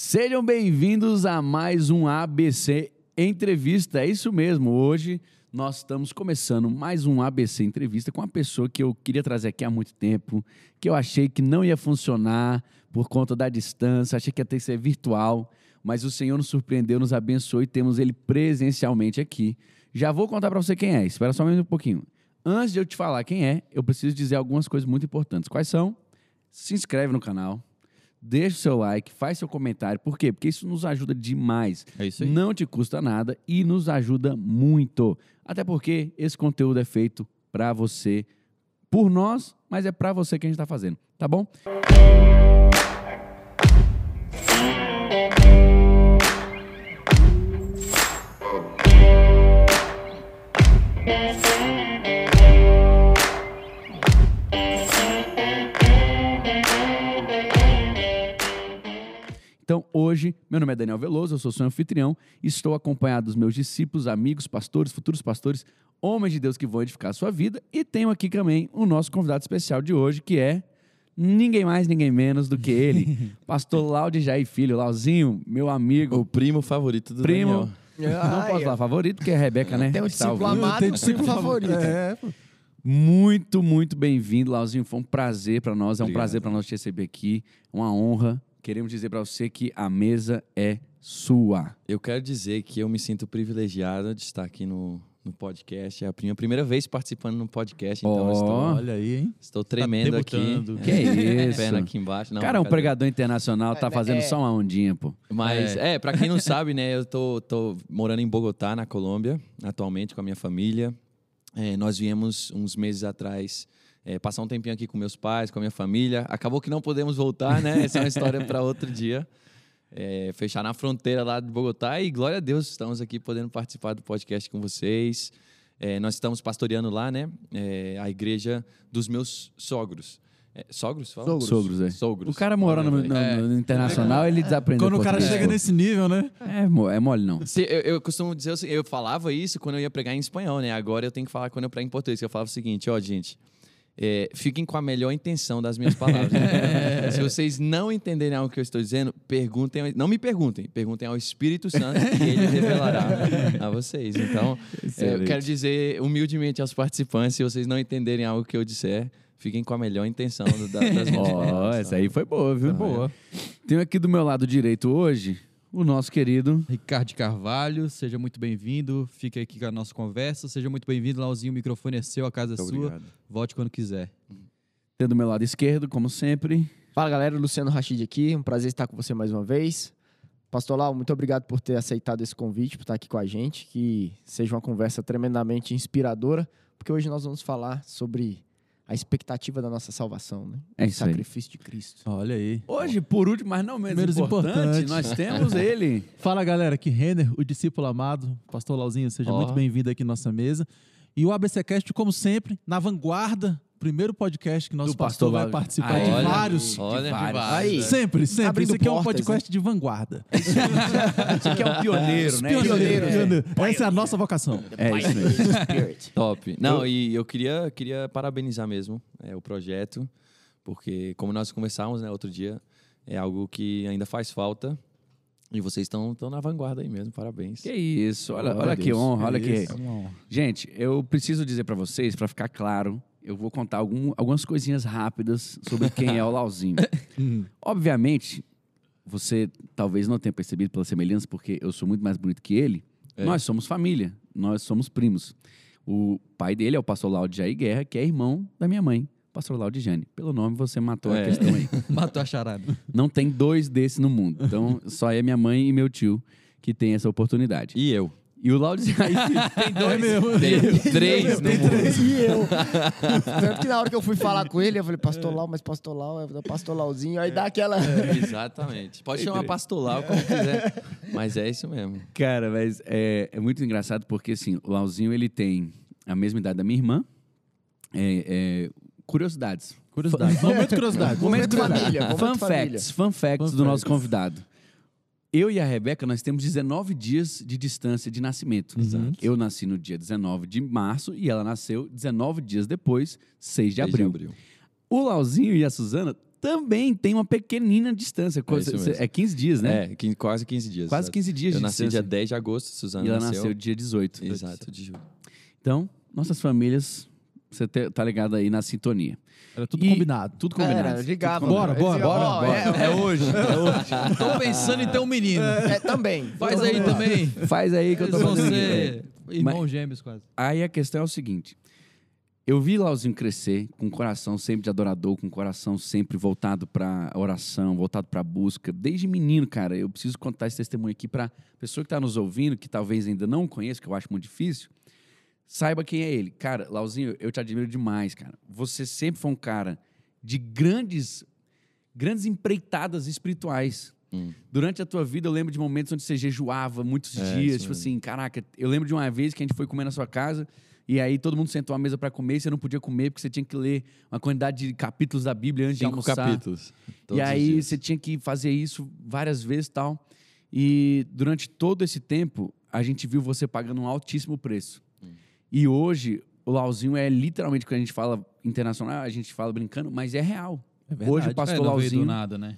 Sejam bem-vindos a mais um ABC Entrevista. É isso mesmo. Hoje nós estamos começando mais um ABC Entrevista com uma pessoa que eu queria trazer aqui há muito tempo, que eu achei que não ia funcionar por conta da distância, achei que ia ter que ser virtual, mas o Senhor nos surpreendeu, nos abençoou e temos ele presencialmente aqui. Já vou contar para você quem é. Espera só um pouquinho. Antes de eu te falar quem é, eu preciso dizer algumas coisas muito importantes. Quais são? Se inscreve no canal, deixa o seu like, faz seu comentário. Por quê? Porque isso nos ajuda demais. É isso aí. Não te custa nada e nos ajuda muito. Até porque esse conteúdo é feito para você, por nós, mas é para você que a gente está fazendo, tá bom? Hoje, meu nome é Daniel Veloso, eu sou seu anfitrião e estou acompanhado dos meus discípulos, amigos, pastores, futuros pastores, homens de Deus que vão edificar a sua vida. E tenho aqui também o nosso convidado especial de hoje, que é ninguém mais, ninguém menos do que ele, pastor Laude Jair Filho. Lauzinho, meu amigo, O primo favorito do primo. Daniel. Não posso falar favorito, porque é a Rebeca, né? Tem um discípulo amado, Tem um discípulo favorito. É, pô. Muito, muito bem-vindo, Lauzinho. Foi um prazer para nós, é um Obrigado. prazer para nós te receber aqui, uma honra. Queremos dizer para você que a mesa é sua. Eu quero dizer que eu me sinto privilegiado de estar aqui no, no podcast. É a minha primeira vez participando no podcast, então eu Ó. estou, Olha aí, hein? estou tremendo aqui. debutando. Que isso? Perna aqui embaixo. Não, cara, é um pregador internacional, tá É, fazendo é. só uma ondinha, pô. Mas, é, pra quem não sabe, né, eu tô, tô morando em Bogotá, na Colômbia, atualmente com a minha família. É, nós viemos uns meses atrás é, passar um tempinho aqui com meus pais, com a minha família. Acabou que não podemos voltar, né? Essa é uma história para outro dia. É, fechar na fronteira lá de Bogotá e glória a Deus, estamos aqui podendo participar do podcast com vocês. É, nós estamos pastoreando lá, né? é, a igreja dos meus sogros. É, sogros? Fala? Sogros. Sogros, é. Sogros. O cara mora no, no- É. no internacional, ele desaprendeu Quando o cara chega nesse nível, né? É, é mole não. Se- eu, eu costumo dizer assim, eu falava isso quando eu ia pregar em espanhol, né? Agora eu tenho que falar quando eu prego em português. Eu falava o seguinte, ó, gente, é, fiquem com a melhor intenção das minhas palavras. né? Se vocês não entenderem algo que eu estou dizendo, perguntem, ao- não me perguntem, perguntem ao Espírito Santo e ele revelará a vocês. Então, é, eu quero dizer humildemente aos participantes, se vocês não entenderem algo que eu disser, fiquem com a melhor intenção do- da- das minhas Ó, palavras. essa aí foi boa, viu? Boa. Tenho aqui do meu lado direito hoje o nosso querido Ricardo Carvalho, seja muito bem-vindo. Fica aqui com a nossa conversa. Seja muito bem-vindo, Lauzinho. O microfone é seu, a casa é Muito sua. obrigado. Volte quando quiser. Tem do meu lado esquerdo, como sempre. Fala galera, Luciano Rachid aqui, um prazer estar com você mais uma vez. Pastor Lau, muito obrigado por ter aceitado esse convite, por estar aqui com a gente, que seja uma conversa tremendamente inspiradora, porque hoje nós vamos falar sobre a expectativa da nossa salvação, né? É o isso aí. sacrifício de Cristo. Olha aí. Hoje, por último, mas não menos, Menos importante, importante. nós temos ele. Fala, galera. Aqui Renner, o discípulo amado. Pastor Lauzinho, seja Ó. muito bem-vindo aqui na nossa mesa. E o ABCcast, como sempre, na vanguarda. Primeiro podcast que nosso pastor pastor vai participar Aí, de olha, vários. olha, de vários. Aí, Sempre, sempre. Abrindo Isso aqui é um portas, podcast de vanguarda. Isso aqui é um pioneiro, né? Pioneiro, É. pioneiro. Essa é a nossa vocação. É isso mesmo. Spirit. Top. Não, e eu queria, queria parabenizar mesmo é, o projeto, porque como nós conversávamos né, outro dia, é algo que ainda faz falta. E vocês estão estão na vanguarda aí mesmo, parabéns. Que isso, olha, olha que honra, olha que. Isso, é uma honra. Gente, eu preciso dizer pra vocês, pra ficar claro, eu vou contar algum- algumas coisinhas rápidas sobre quem é o Lauzinho. Obviamente, você talvez não tenha percebido pela semelhança, porque eu sou muito mais bonito que ele. É. Nós somos família, nós somos primos. O pai dele é o pastor Laude Jair Guerra, que é irmão da minha mãe, pastor Laude Jane. Pelo nome, você matou a É. questão aí. Matou a charada. Não tem dois desses no mundo. Então, só é minha mãe e meu tio que tem essa oportunidade. E eu? E o Laude Jair tem dois. É mesmo. Tem três no mundo. E eu. Tanto que na hora que eu fui falar com ele, eu falei, Pastor Lau, mas Pastor Lau, é Pastor Lauzinho. Aí dá aquela. Exatamente. Pode chamar pastoral como quiser, mas é isso mesmo. Cara, mas é, é muito engraçado porque, assim, o Lauzinho, ele tem a mesma idade da minha irmã. É, é, curiosidades. Curiosidade. Momento de curiosidade. Momento família, Fun facts, fun facts do nosso convidado. Eu e a Rebeca, nós temos 19 dias de distância de nascimento. Exato. Eu nasci no dia 19 de março e ela nasceu 19 dias depois, 6 de abril. Desde O Lauzinho e a Suzana também tem uma pequenina distância. mesmo. É 15 dias, né? É, quase 15 dias. Quase exato. 15 dias Eu de nasci distância. dia 10 de agosto, Suzana E ela nasceu. nasceu dia 18. Exato, de julho. Então, nossas famílias, você te- tá ligado aí na sintonia. Era tudo E- combinado. Tudo combinado. Era, ligava. Bora, Eles bora, bora, ó, bora. É, É hoje. Tô pensando em ter um menino. é, também. Faz aí também. Faz aí que eu Eles tô vão fazendo ser aqui. irmãos gêmeos quase. Aí a questão é o seguinte. Eu vi Lauzinho crescer com o coração sempre de adorador, com o coração sempre voltado para oração, voltado para busca. Desde menino, cara, eu preciso contar esse testemunho aqui para pessoa que está nos ouvindo, que talvez ainda não conheça, que eu acho muito difícil, saiba quem é ele. Cara, Lauzinho, eu te admiro demais, cara. Você sempre foi um cara de grandes, grandes empreitadas espirituais. Hum. Durante a tua vida, eu lembro de momentos onde você jejuava muitos É, dias. Tipo mesmo. assim, caraca, eu lembro de uma vez que a gente foi comer na sua casa e aí todo mundo sentou à mesa para comer e você não podia comer porque você tinha que ler uma quantidade de capítulos da Bíblia antes de Cinco almoçar. capítulos. E aí você tinha que fazer isso várias vezes e tal. E durante todo esse tempo, a gente viu você pagando um altíssimo preço. E hoje, o Lauzinho é literalmente, quando a gente fala internacional, a gente fala brincando, mas é real. Hoje o pastor é, não veio do Lauzinho, nada, né?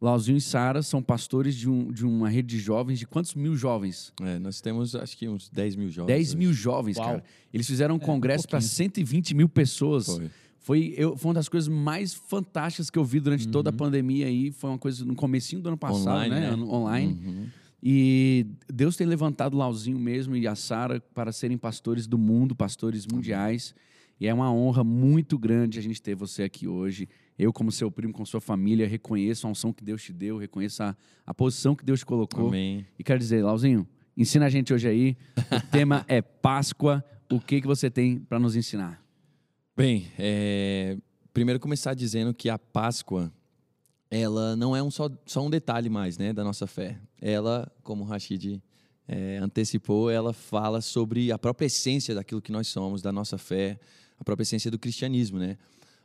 Lauzinho e Sara são pastores de, um- de uma rede de jovens de quantos mil jovens? É, nós temos, acho que uns 10 mil jovens. 10 hoje. mil jovens, Uau. cara. Eles fizeram um É, um congresso para pouquinho. 120 mil pessoas. Foi. Foi, eu, foi uma das coisas mais fantásticas que eu vi durante toda a Uhum. pandemia aí. Foi uma coisa no comecinho do ano passado, Online, né? né? Ano- Online. Uhum. E Deus tem levantado o Lauzinho mesmo e a Sara para serem pastores do mundo, pastores mundiais. E é uma honra muito grande a gente ter você aqui hoje. Eu, como seu primo, com sua família, reconheço a unção que Deus te deu, reconheço a, a posição que Deus te colocou. Amém. E quero dizer, Lauzinho, ensina a gente hoje aí. O tema é Páscoa. O que, que você tem para nos ensinar? Bem, é, primeiro começar dizendo que a Páscoa, ela não é um só, só um detalhe mais, né, da nossa fé. Ela, como o Rashid é, antecipou, ela fala sobre a própria essência daquilo que nós somos, da nossa fé, a própria essência do cristianismo, né?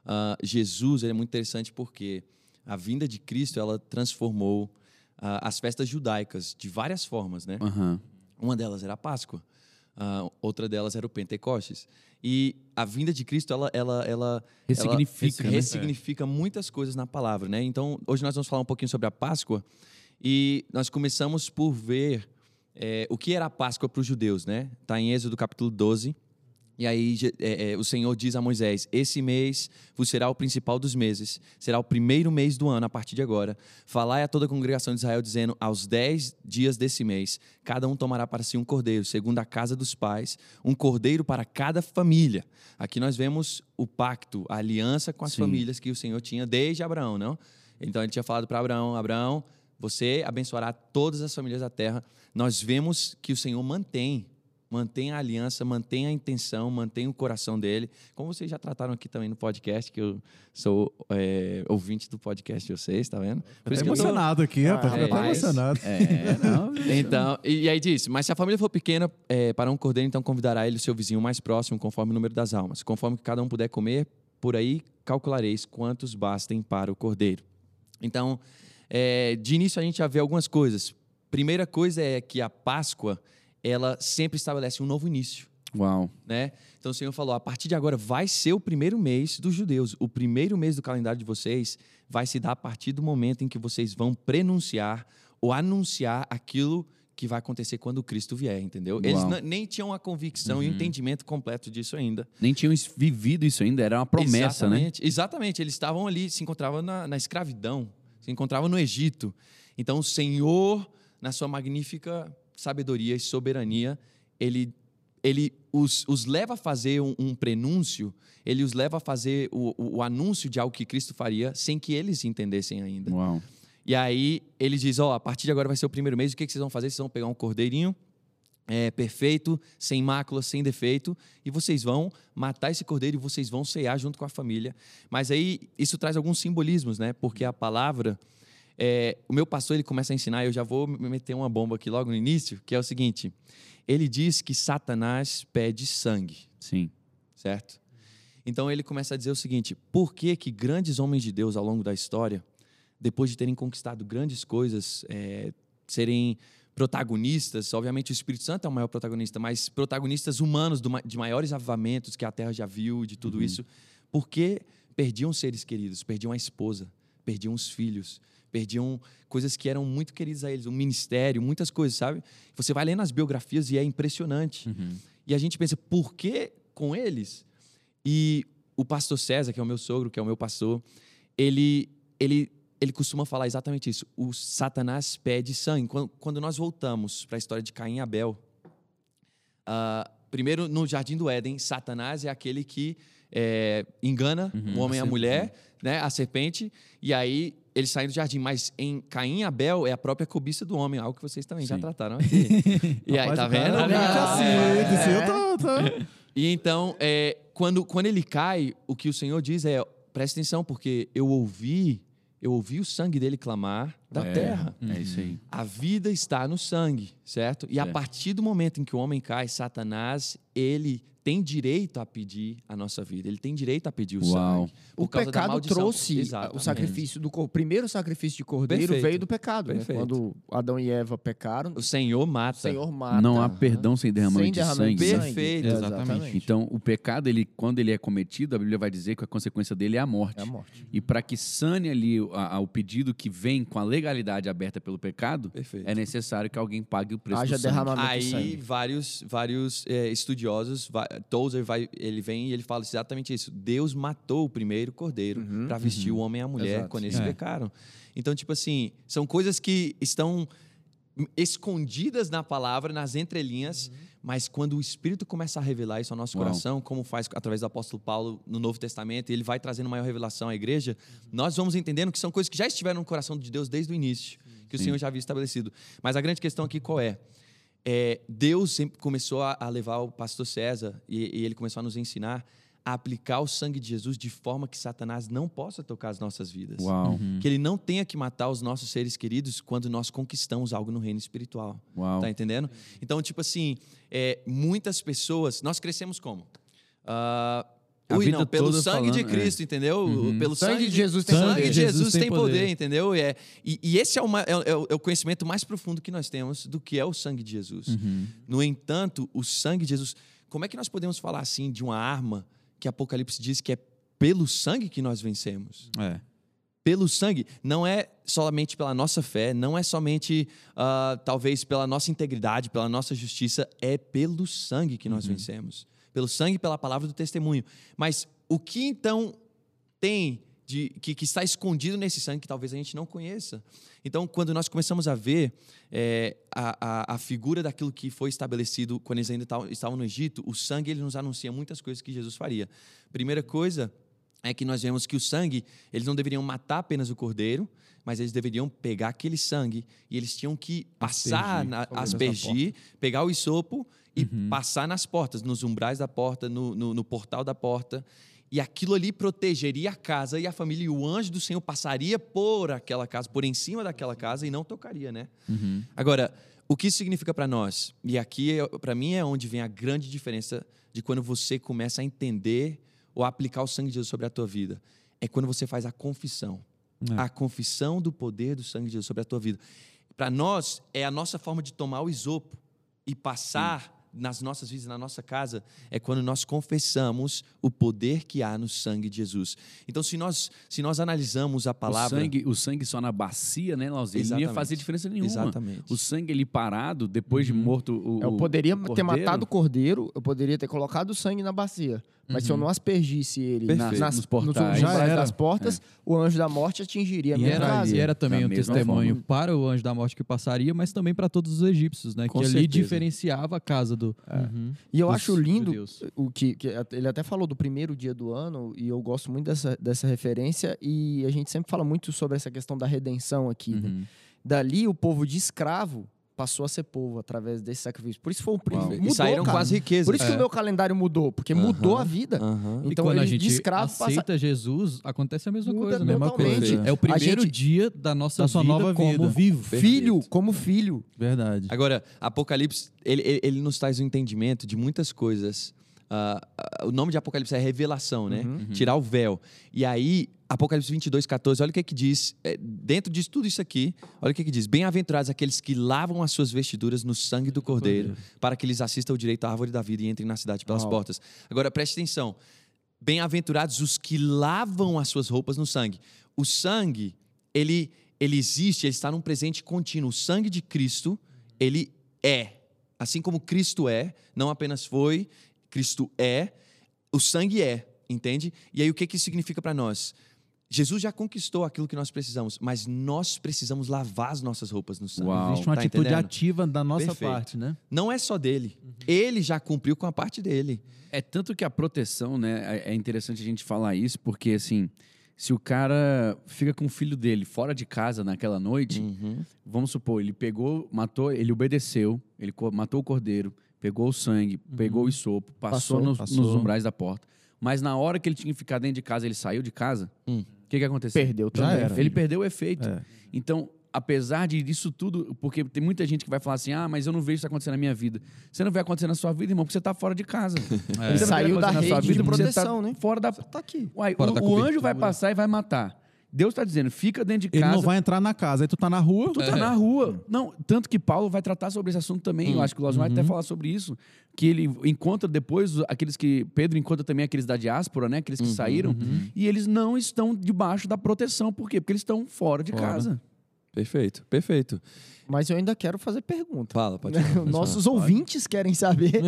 Ah, Jesus é muito interessante porque a vinda de Cristo, ela transformou ah, as festas judaicas de várias formas, né? Aham. Uma delas era a Páscoa, ah, outra delas era o Pentecostes. E a vinda de Cristo, ela, ela, ela Ressignifica, ela né? ressignifica muitas coisas na palavra, né? Então, hoje nós vamos falar um pouquinho sobre a Páscoa e nós começamos por ver é, o que era a Páscoa para os judeus, né? Está em Êxodo capítulo 12. E aí é, é, o Senhor diz a Moisés: Esse mês vos será o principal dos meses, será o primeiro mês do ano a partir de agora. Falai a toda a congregação de Israel, dizendo: Aos dez dias desse mês, cada um tomará para si um cordeiro, segundo a casa dos pais, um cordeiro para cada família. Aqui nós vemos o pacto, a aliança com as Sim. famílias que o Senhor tinha desde Abraão, não? Então ele tinha falado para Abraão: Abraão, você abençoará todas as famílias da terra. Nós vemos que o Senhor mantém mantém a aliança, mantém a intenção, mantém o coração dele. Como vocês já trataram aqui também no podcast, que eu sou é, ouvinte do podcast de vocês, tá vendo? Por isso eu tô- emocionado aqui, rapaz. é, tá mas- emocionado. É, não. Então, e, e aí diz, mas se a família for pequena, é, para um cordeiro, então convidará ele o seu vizinho mais próximo, conforme o número das almas. Conforme que cada um puder comer, por aí calculareis quantos bastem para o cordeiro. Então, é, de início a gente já vê algumas coisas. Primeira coisa é que a Páscoa, ela sempre estabelece um novo início Uau. né? Então o Senhor falou: a partir de agora vai ser o primeiro mês dos judeus. O primeiro mês do calendário de vocês vai se dar a partir do momento em que vocês vão prenunciar ou anunciar aquilo que vai acontecer quando Cristo vier, entendeu? Eles Uau. n- nem tinham a convicção e o entendimento completo disso ainda. Nem tinham vivido isso ainda, era uma promessa, né? Exatamente, Exatamente. Eles estavam ali, se encontravam na, na escravidão, se encontravam no Egito. Então, o Senhor, na sua magnífica sabedoria e soberania, ele, ele os, os leva a fazer um, um prenúncio, ele os leva a fazer o, o, o anúncio de algo que Cristo faria, sem que eles entendessem ainda. Uau. E aí ele diz: Ó, a partir de agora vai ser o primeiro mês, o que, que vocês vão fazer? Vocês vão pegar um cordeirinho é, perfeito, sem mácula, sem defeito, e vocês vão matar esse cordeiro e vocês vão cear junto com a família. Mas aí isso traz alguns simbolismos, né? Porque a palavra. É, o meu pastor ele começa a ensinar, eu já vou me meter uma bomba aqui logo no início, que é o seguinte: ele diz que Satanás pede sangue Sim. certo? Então ele começa a dizer o seguinte: por que que grandes homens de Deus ao longo da história, depois de terem conquistado grandes coisas, é, serem protagonistas, obviamente o Espírito Santo é o maior protagonista, mas protagonistas humanos de maiores avivamentos que a Terra já viu, de tudo isso, por que perdiam seres queridos, perdiam a esposa, perdiam os filhos, perdiam coisas que eram muito queridas a eles, um ministério, muitas coisas, sabe? Você vai lendo as biografias e é impressionante. Uhum. E a gente pensa, por que com eles? E o pastor César, que é o meu sogro, que é o meu pastor, ele, ele, ele costuma falar exatamente isso. O Satanás pede sangue. Quando, quando nós voltamos para a história de Caim e Abel, ah, primeiro no Jardim do Éden, Satanás é aquele que é, engana Uhum, o homem e a a mulher, né, a serpente, e aí eles saem do jardim. Mas em Caim e Abel é a própria cobiça do homem, algo que vocês também já Sim. trataram aqui. e aí, tá cara vendo? Ah, assim, é. esse eu tô- tô- E então, é, quando, quando ele cai, o que o Senhor diz é: presta atenção, porque eu ouvi, eu ouvi o sangue dele clamar da É, terra. É isso aí. A vida está no sangue, certo? E a Certo. partir do momento em que o homem cai, Satanás, ele tem direito a pedir a nossa vida. Ele tem direito a pedir o Uau. sangue. O pecado trouxe Exatamente. o sacrifício do cor- primeiro sacrifício de cordeiro Perfeito. veio do pecado, né? Quando Adão e Eva pecaram, O Senhor mata. o Senhor mata. Não há perdão sem derramamento sem de derramamento sangue. de né? sangue. Perfeito. Exatamente. Então, o pecado, ele, quando ele é cometido, a Bíblia vai dizer que a consequência dele é a morte. É a morte. E para que sane ali a- a- o pedido que vem com a legalidade aberta pelo pecado, Perfeito. é necessário que alguém pague o preço Haja do sangue. derramamento de Aí sangue. vários vários é, estudiosos, Tozer vai, ele vem e ele fala exatamente isso. Deus matou o primeiro cordeiro Uhum, para vestir o homem e a mulher Exato. quando eles É. pecaram. Então tipo assim, são coisas que estão escondidas na palavra, nas entrelinhas, mas quando o Espírito começa a revelar isso ao nosso Uau. coração, como faz através do apóstolo Paulo no Novo Testamento, ele vai trazendo maior revelação à igreja, nós vamos entendendo que são coisas que já estiveram no coração de Deus desde o início, que o Sim. Senhor já havia estabelecido. Mas a grande questão aqui qual é? É, Deus sempre começou a, a levar o pastor César e, e ele começou a nos ensinar a aplicar o sangue de Jesus de forma que Satanás não possa tocar as nossas vidas. Uau, Que ele não tenha que matar os nossos seres queridos quando nós conquistamos algo no reino espiritual. uau. Tá entendendo? Então, tipo assim, é, muitas pessoas. Nós crescemos como? A ui, não, pelo sangue de falando, é. Cristo, entendeu? Pelo Sangue sangue, de Jesus tem sangue poder. de Jesus tem poder, entendeu? E, é, e, e esse é, uma- é- é o- é o conhecimento mais profundo que nós temos do que é o sangue de Jesus. Uhum. No entanto, o sangue de Jesus. Como é que nós podemos falar assim de uma arma que Apocalipse diz que é pelo sangue que nós vencemos? É. pelo sangue, não é somente pela nossa fé, não é somente ah, talvez pela nossa integridade, pela nossa justiça, é pelo sangue que nós vencemos. Pelo sangue e pela palavra do testemunho. Mas o que então tem de que, que está escondido nesse sangue que talvez a gente não conheça? Então, quando nós começamos a ver é, a, a, a figura daquilo que foi estabelecido quando eles ainda tavam- estavam no Egito, o sangue ele nos anuncia muitas coisas que Jesus faria. Primeira coisa é que nós vemos que o sangue, eles não deveriam matar apenas o cordeiro, mas eles deveriam pegar aquele sangue e eles tinham que passar, na, Sobre essa aspergir, pegar o isopo e passar nas portas, nos umbrais da porta, no, no, no portal da porta. E aquilo ali protegeria a casa e a família, e o anjo do Senhor passaria por aquela casa, por em cima daquela casa e não tocaria, né? Agora, o que isso significa para nós? E aqui, para mim, é onde vem a grande diferença de quando você começa a entender ou a aplicar o sangue de Jesus sobre a tua vida. É quando você faz a confissão. É. A confissão do poder do sangue de Jesus sobre a tua vida. Para nós, é a nossa forma de tomar o isopo e passar nas nossas vidas, na nossa casa, é quando nós confessamos o poder que há no sangue de Jesus. Então, se nós, se nós analisamos a palavra. O sangue, o sangue só na bacia, né, Lauzinho? Ele não ia fazer diferença nenhuma. Exatamente. O sangue ali parado, depois de morto o, Eu poderia o ter cordeiro, matado o cordeiro, eu poderia ter colocado o sangue na bacia. Mas se eu não aspergisse ele nas, Perfeito. nas, Nos nos portais. era. das portas, o anjo da morte atingiria a E minha era, casa. e era também Da um testemunho forma. para o anjo da morte que passaria, mas também para todos os egípcios, né? Com que ali certeza. diferenciava a casa do. Uhum. E eu acho lindo judeus. o que, que ele até falou do primeiro dia do ano, e eu gosto muito dessa, dessa referência, e a gente sempre fala muito sobre essa questão da redenção aqui. né? Uhum. Dali, o povo de escravo passou a ser povo através desse sacrifício. Por isso foi um primeiro. e Mudou, saíram cara. com as riquezas. Por isso que É. o meu calendário mudou, porque mudou a vida. Aham. E Então quando ele a gente de escravo passa aceita Jesus, acontece a mesma Muda coisa. totalmente. coisa. É o primeiro gente- dia da nossa Da sua vida nova como vida. vivo. filho como filho. Verdade. Agora, Apocalipse, ele, ele, ele nos traz um entendimento de muitas coisas. Ah, o nome de Apocalipse é revelação, né? Tirar o véu. E aí, Apocalipse 22, 14, olha o que é que diz. é, dentro de tudo isso aqui, olha o que é que diz. Bem-aventurados aqueles que lavam as suas vestiduras no sangue do Cordeiro, para que lhes assista o direito à árvore da vida e entrem na cidade pelas Uau. portas. Agora, preste atenção. Bem-aventurados os que lavam as suas roupas no sangue. O sangue, ele, ele existe, ele está num presente contínuo. O sangue de Cristo, ele é. Assim como Cristo é, não apenas foi, Cristo é, o sangue é, entende? E aí o que, que isso significa para nós? Jesus já conquistou aquilo que nós precisamos, mas nós precisamos lavar as nossas roupas no sangue. Uau. Existe uma Tá atitude entendendo? ativa da nossa Perfeito. parte, né? Não é só dele. Ele já cumpriu com a parte dele. É tanto que a proteção, né? É é interessante a gente falar isso, porque assim, se o cara fica com o filho dele fora de casa naquela noite, Uhum. vamos supor, ele pegou, matou, ele obedeceu, ele matou o cordeiro, pegou o sangue, pegou o isopo, passou, Passou, nos, passou. nos umbrais da porta. Mas na hora que ele tinha que ficar dentro de casa, ele saiu de casa, o Hum. que, que aconteceu? Perdeu Já também. era. Ele perdeu o efeito. É. Então, apesar de disso tudo, porque tem muita gente que vai falar assim: ah, mas eu não vejo isso acontecer na minha vida. Você não vê acontecer na sua vida, irmão, porque você tá fora de casa. Você não vê Saiu da na sua rede vida de você proteção, tá né? Fora da. Tá aqui. Uai, Fora o, da o anjo vai passar e vai matar. Deus está dizendo, fica dentro de Ele casa. não vai entrar na casa, aí tu tá na rua. Tu tá na rua. Não, tanto que Paulo vai tratar sobre esse assunto também. Eu acho que o Lázaro vai até falar sobre isso. Que ele encontra depois aqueles que. Pedro encontra também aqueles da diáspora, né? Aqueles que saíram. E eles não estão debaixo da proteção. Por quê? Porque eles estão fora de Fora. casa. Perfeito, perfeito. Mas eu ainda quero fazer pergunta. Fala, pode falar. Nossos ouvintes querem saber.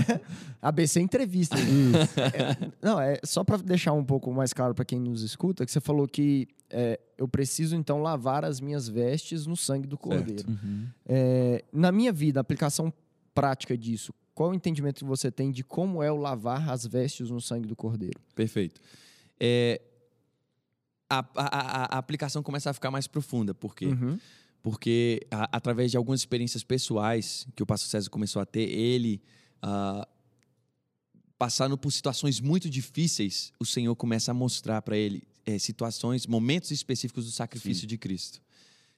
ABC Entrevista. É, não, é só para deixar um pouco mais claro para quem nos escuta, que você falou que é, eu preciso então lavar as minhas vestes no sangue do cordeiro. Uhum. É, na minha vida, a aplicação prática disso, qual o entendimento que você tem de como é o lavar as vestes no sangue do cordeiro? Perfeito. É, a, a- a- aplicação começa a ficar mais profunda. Por quê? Uhum. Porque a- através de algumas experiências pessoais que o pastor César começou a ter, ele ah, passando por situações muito difíceis, o Senhor começa a mostrar para ele eh, situações, momentos específicos do sacrifício de Cristo.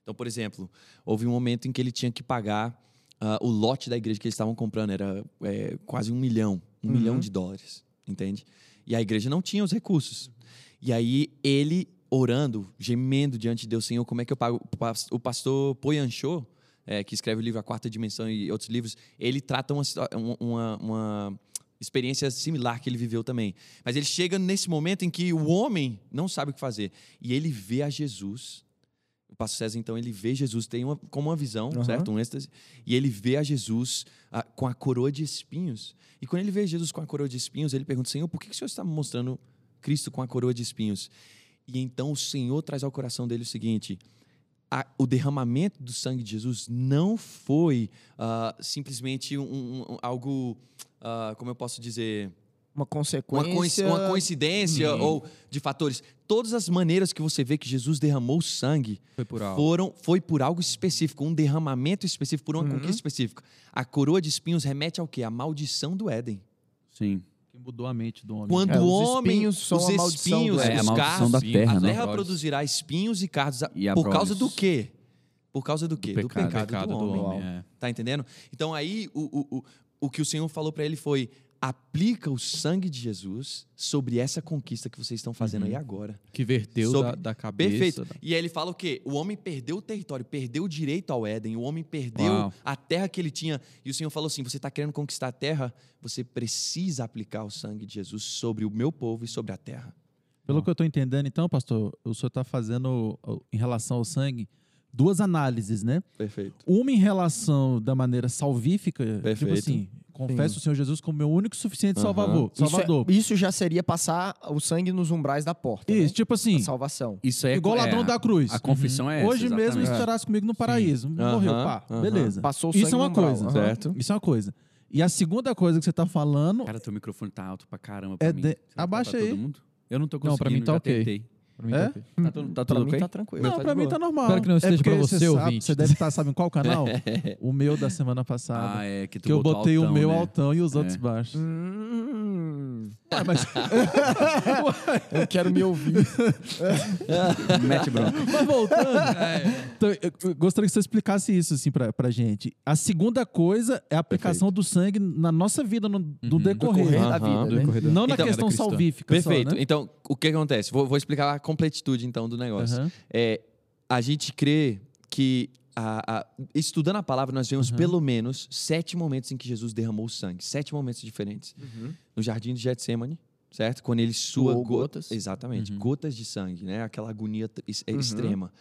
Então, por exemplo, houve um momento em que ele tinha que pagar ah, o lote da igreja que eles estavam comprando, era eh, quase um milhão, um Uhum. milhão de dólares, entende? E a igreja não tinha os recursos. E aí ele orando, gemendo diante de Deus, Senhor, como é que eu pago? O pas- O pastor Poyanchô, é, que escreve o livro A Quarta Dimensão e outros livros, ele trata uma, uma, uma- experiência similar que ele viveu também. Mas ele chega nesse momento em que o homem não sabe o que fazer. E ele vê a Jesus. O pastor César, então, ele vê Jesus, tem uma, como uma visão, Aham. certo? Um êxtase. E ele vê a Jesus ah, com a coroa de espinhos. E quando ele vê Jesus com a coroa de espinhos, ele pergunta, Senhor, por que, que o Senhor está mostrando Cristo com a coroa de espinhos? E então o Senhor traz ao coração dele o seguinte: a- o derramamento do sangue de Jesus não foi ah, simplesmente um, um- algo, ah, como eu posso dizer, Uma consequência. uma coincidência ou de fatores. Todas as maneiras que você vê que Jesus derramou sangue Foi por algo. foram foi por algo específico, um derramamento específico, por uma Uhum. conquista específica. A coroa de espinhos remete ao quê? A maldição do Éden. Sim. Que mudou a mente do homem. Quando É, o os homem, espinhos são os a maldição espinhos, do. É, a os maldição cardos, da terra, a né? terra Abrolhos. produzirá espinhos e cardos. E por causa do quê? Por causa do quê? Do pecado. pecado, pecado do, do homem. homem. é. Tá entendendo? Então aí o, o, o, o que o Senhor falou para ele foi: aplica o sangue de Jesus sobre essa conquista que vocês estão fazendo aí agora. Que verteu Sobre- da, da cabeça. Perfeito. da- E aí ele fala o quê? O homem perdeu o território, perdeu o direito ao Éden, o homem perdeu Uau. a terra que ele tinha. E o Senhor falou assim: você está querendo conquistar a terra, você precisa aplicar o sangue de Jesus sobre o meu povo e sobre a terra. Pelo que eu estou entendendo, então, pastor, o senhor está fazendo, em relação ao sangue, duas análises, né? Perfeito. Uma em relação da maneira salvífica, tipo Perfeito. assim, confesso o Senhor Jesus como meu único e suficiente Aham. salvador. Isso, é- isso já seria passar o sangue nos umbrais da porta. Isso, né? tipo assim, A salvação. Isso aí é igual é, ladrão da cruz. A confissão é essa. Hoje mesmo exatamente. estarás comigo no paraíso. Morreu, Aham, pá, beleza. Passou o Isso sangue é uma coisa. Certo? Isso é uma coisa. E a segunda coisa que você está falando Cara, teu microfone tá alto pra caramba pra É mim. de- tá Abaixa pra aí. todo mundo? Eu não tô Não, conseguindo, pra mim tá já ok. tentei. Pra mim É? tá ok. Tá, tudo- tá Pra mim ok? tá tranquilo. Não, tá pra mim boa. tá normal. Espero que não É esteja porque pra você, sabe, ouvinte. Você deve estar, sabe em qual canal? o meu da semana passada. Ah, é que tu que eu botou botei o altão, meu né? altão e os outros É. baixos. Hum, Ah, mas, eu quero me ouvir. Mete bronca. mas voltando, então, eu gostaria que você explicasse isso assim pra, pra gente. A segunda coisa é a aplicação do sangue na nossa vida, no, do decorrer. decorrer Aham. da vida, né? decorrer Não na Então- questão salvífica Perfeito. só, né? Então, o que acontece? Vou, vou explicar completitude, então, do negócio. Aham. É, a gente crê que, a- a- estudando a palavra, nós vemos Uhum. pelo menos sete momentos em que Jesus derramou sangue. Sete momentos diferentes. No jardim de Getsemane, certo? Quando ele sua gotas. gotas. Exatamente, Uhum. gotas de sangue, né? Aquela agonia Uhum. extrema.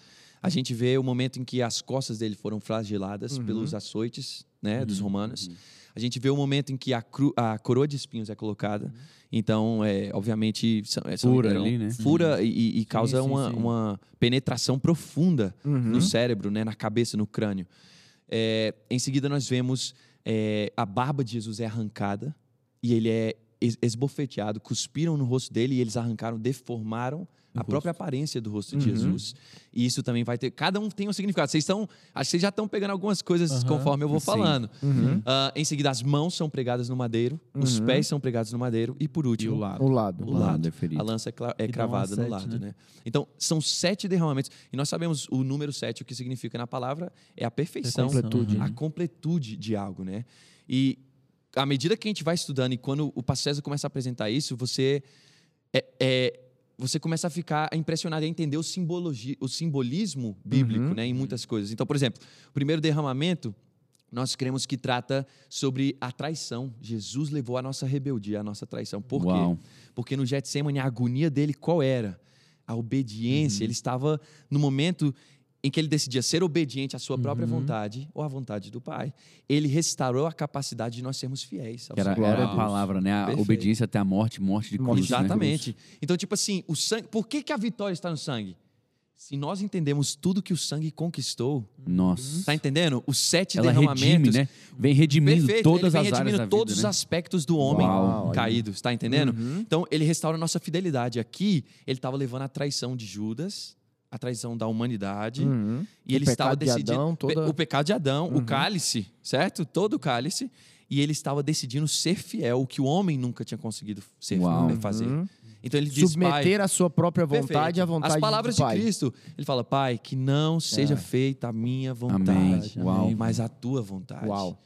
A gente vê o momento em que as costas dele foram flageladas Uhum. pelos açoites, né, dos Uhum. romanos. A gente vê o momento em que a, cru- a coroa de espinhos é colocada. Então, é, obviamente, são, é, são- Fura eram- ali, né? Fura e, e causa sim, uma, sim. uma penetração profunda Uhum. no cérebro, né, na cabeça, no crânio. É, em seguida, nós vemos é, a barba de Jesus é arrancada e ele é es- esbofeteado. Cuspiram no rosto dele e eles arrancaram, deformaram a rosto. própria aparência do rosto de Uhum. Jesus. E isso também vai ter. Cada um tem um significado. Vocês estão. Acho que vocês já estão pegando algumas coisas Aham. conforme eu vou Sim. falando. Uhum. Ah, em seguida, as mãos são pregadas no madeiro, os Uhum. pés são pregados no madeiro e, por E último, o lado. O lado. o lado. é ferido. A lança é, é E cravada uma no sete, lado, né? né? Então, são sete derramamentos. E nós sabemos o número sete, o que significa na palavra, é a perfeição, completude. a completude de algo, né? E à medida que a gente vai estudando e quando o pastor César começa a apresentar isso, você é, é- você começa a ficar impressionado e a entender o, simbologi, o simbolismo bíblico, Uhum. né, em muitas coisas. Então, por exemplo, o primeiro derramamento nós cremos que trata sobre a traição. Jesus levou a nossa rebeldia, a nossa traição. Por quê? Uau. Porque no Getsemane a agonia dele qual era? A obediência. Ele estava no momento em que ele decidia ser obediente à sua própria vontade ou à vontade do Pai. Ele restaurou a capacidade de nós sermos fiéis. ao Que era, Senhor. era a palavra, né? A Perfeito. obediência até a morte, morte de cruz. né? Exatamente. Então, tipo assim, o sangue. Por que, que a vitória está no sangue? Se nós entendemos tudo que o sangue conquistou, Nossa. tá entendendo? Os sete Ela derramamentos. redime, né? Vem redimindo Perfeito, todas vem as áreas redimindo da todos vida, os né? aspectos do homem Uau. caído, está entendendo? Uhum. Então, ele restaura a nossa fidelidade. Aqui, ele estava levando a traição de Judas, a traição da humanidade, Uhum. e ele estava de decidindo Adão, toda- o pecado de Adão, Uhum. o cálice, certo? Todo o cálice, e ele estava decidindo ser fiel, o que o homem nunca tinha conseguido ser Uau. fazer. Uhum. Então ele diz, Submeter a sua própria vontade à vontade As palavras do Pai. de Cristo. Ele fala, Pai, que não seja É. feita a minha Amém. vontade, Uau. mas a tua vontade. Uau.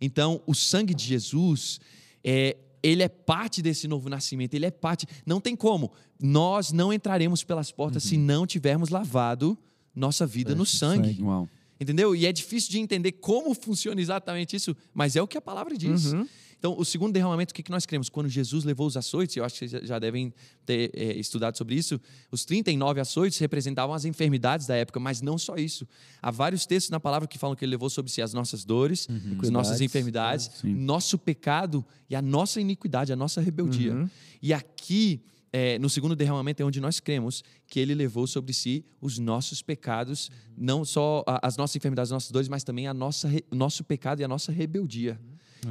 Então, o sangue de Jesus, é, ele é parte desse novo nascimento, ele é parte. Não tem como. Nós não entraremos pelas portas Uhum. se não tivermos lavado nossa vida no sangue. Uau. Entendeu? E é difícil de entender como funciona exatamente isso, mas é o que a palavra diz. Uhum. Então, o segundo derramamento, o que nós cremos? Quando Jesus levou os açoites, eu acho que vocês já- devem ter é, estudado sobre isso, os 39 açoites representavam as enfermidades da época, mas não só isso. Há vários textos na palavra que falam que ele levou sobre si as nossas dores, as nossas enfermidades, Sim. nosso pecado e a nossa iniquidade, a nossa rebeldia. Uhum. E aqui, é, no segundo derramamento, é onde nós cremos que ele levou sobre si os nossos pecados, não só as nossas enfermidades, as nossas dores, mas também a nossa, o nosso pecado e a nossa rebeldia.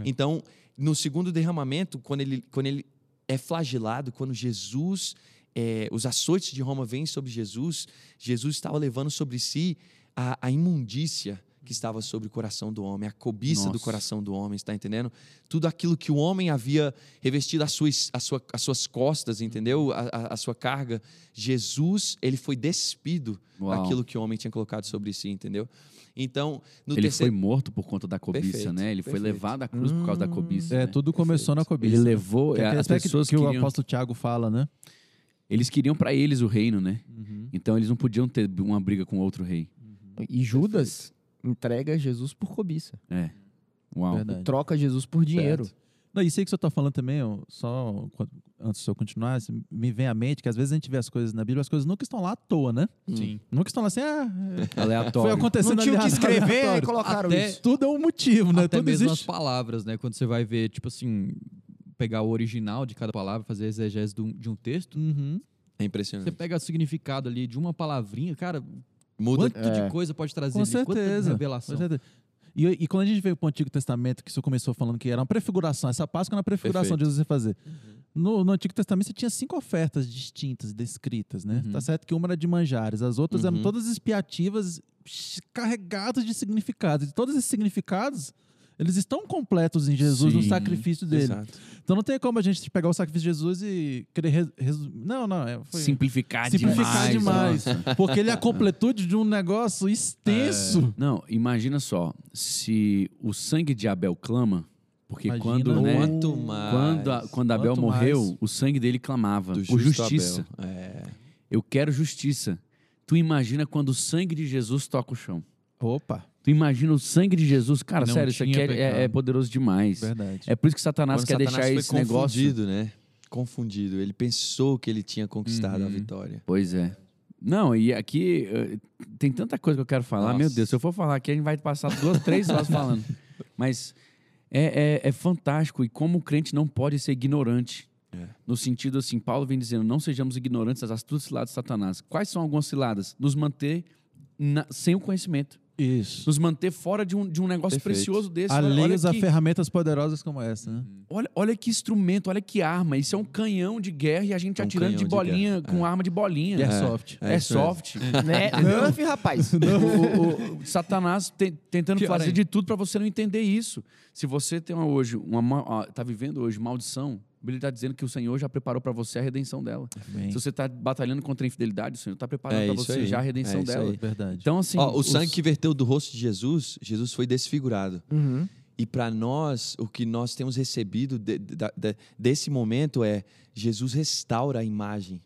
Então, no segundo derramamento, quando ele, quando ele é flagelado, quando Jesus, é, os açoites de Roma vêm sobre Jesus, Jesus estava levando sobre si a, a imundícia que estava sobre o coração do homem, a cobiça do Nossa. coração do homem, está entendendo? Tudo aquilo que o homem havia revestido as suas, a sua, as suas costas, entendeu? A, a- a sua carga. Jesus, ele foi despido Uau. daquilo que o homem tinha colocado sobre si, entendeu? Então, no Ele terceiro. foi morto por conta da cobiça, Perfeito, né? Ele foi perfeito. levado à cruz por causa da cobiça. É, né? tudo começou na cobiça. Ele levou Que é as pessoas que o queriam, apóstolo Tiago fala, né? eles queriam para eles o reino, né? Uhum. Então eles não podiam ter uma briga com outro rei. E Judas entrega Jesus por cobiça. É. Uau. Verdade. Troca Jesus por dinheiro. Não, isso aí que você está falando também, só antes de eu continuar, assim, me vem à mente que às vezes a gente vê as coisas na Bíblia, as coisas nunca estão lá à toa, né? Sim. Nunca estão lá assim, ah, é, Aleatório. foi acontecendo Não tinha o que escrever e aleatório. colocaram Até- isso. Tudo é um motivo, né? Até Tudo mesmo as existe. palavras, né? Quando você vai ver, tipo assim, pegar o original de cada palavra, fazer a exegese de um, de um texto, Uhum. É impressionante. você pega o significado ali de uma palavrinha, cara, Muda. quanto É. de coisa pode trazer Com ali, certeza. revelação. Com certeza. E, e quando a gente veio para o Antigo Testamento, que isso começou falando que era uma prefiguração, essa Páscoa era uma prefiguração de Perfeito. Jesus ia fazer. No, no Antigo Testamento você tinha cinco ofertas distintas, descritas, né? Uhum. Tá certo que uma era de manjares, as outras eram Uhum. todas expiativas, carregadas de significados. E todos esses significados, eles estão completos em Jesus, no Sim, sacrifício dele. Exato. Então não tem como a gente pegar o sacrifício de Jesus e querer res- resumir. Não, não. É, foi... Simplificar, Simplificar demais. demais. nossa. Porque ele é a completude de um negócio extenso. Não, imagina só, se o sangue de Abel clama, porque Imagina quando, né, Quanto mais. quando, a- quando Abel Quanto morreu, mais. o sangue dele clamava do por justiça. Abel. É. Eu quero justiça. Tu imagina quando o sangue de Jesus toca o chão. Opa, Tu imagina o sangue de Jesus, cara, Não sério, isso aqui é, é- é poderoso demais. verdade. É por isso que Satanás Quando quer Satanás deixar esse negócio. confundido, né? confundido. Ele pensou que ele tinha conquistado a Uhum. vitória. Pois é. Não, e aqui eh, tem tanta coisa que eu quero falar. Meu Nossa. Deus, se eu for falar aqui, a gente vai passar duas, três horas falando. Mas é, é- é fantástico e como o crente não pode ser ignorante. É. No sentido assim, Paulo vem dizendo, não sejamos ignorantes das astutas ciladas de Satanás. Quais são algumas ciladas? Nos manter na- sem o conhecimento. Isso. Nos manter fora de um, de um negócio Perfeito. precioso desse. Olha- Alheios olha a que- ferramentas poderosas como essa, né? Olha, olha que instrumento, olha que arma. Isso é um canhão de guerra e a gente É um atirando de canhão de bolinha guerra, com arma de bolinha. É soft. É, mesmo. soft. Né? Nerf, rapaz. O, o- o Satanás te- tentando Pior fazer de tudo para você não entender isso. Se você tem uma- hoje uma tá vivendo hoje maldição, ele está dizendo que o Senhor já preparou para você a redenção dela. Bem, Se você está batalhando contra a infidelidade, o Senhor está preparando É para você aí. já a redenção É isso dela. aí. verdade. Então assim, Ó, o os- sangue que verteu do rosto de Jesus, Jesus foi desfigurado. Uhum. E para nós, o que nós temos recebido de- de- de- desse momento é Jesus restaura a imagem,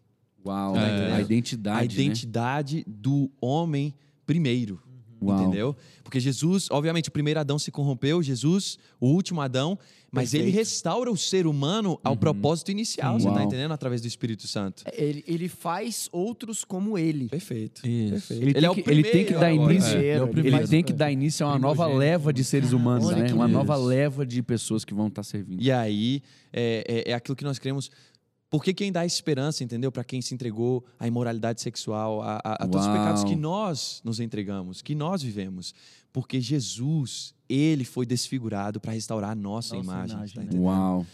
uau, É. a identidade, a né? identidade do homem primeiro. Uau. Entendeu? Porque Jesus, obviamente, o primeiro Adão se corrompeu, Jesus, o último Adão, mas ele restaura o ser humano ao propósito inicial, você Uau. tá entendendo? Através do Espírito Santo. Ele, ele faz outros como ele. Perfeito. Isso. Perfeito. Ele, tem é o que, ele tem que primeiro dar início. É, é ele primeiro. tem que dar início a uma nova leva de seres humanos, Olha né? que Uma isso. nova leva de pessoas que vão estar servindo. E aí, é, é, é aquilo que nós Porque quem dá esperança, entendeu? Para quem se entregou à imoralidade sexual, a, a- a todos os pecados que nós nos entregamos, que nós vivemos. Porque Jesus, ele foi desfigurado para restaurar a nossa, Nossa imagem. imagem, tá né? Uau.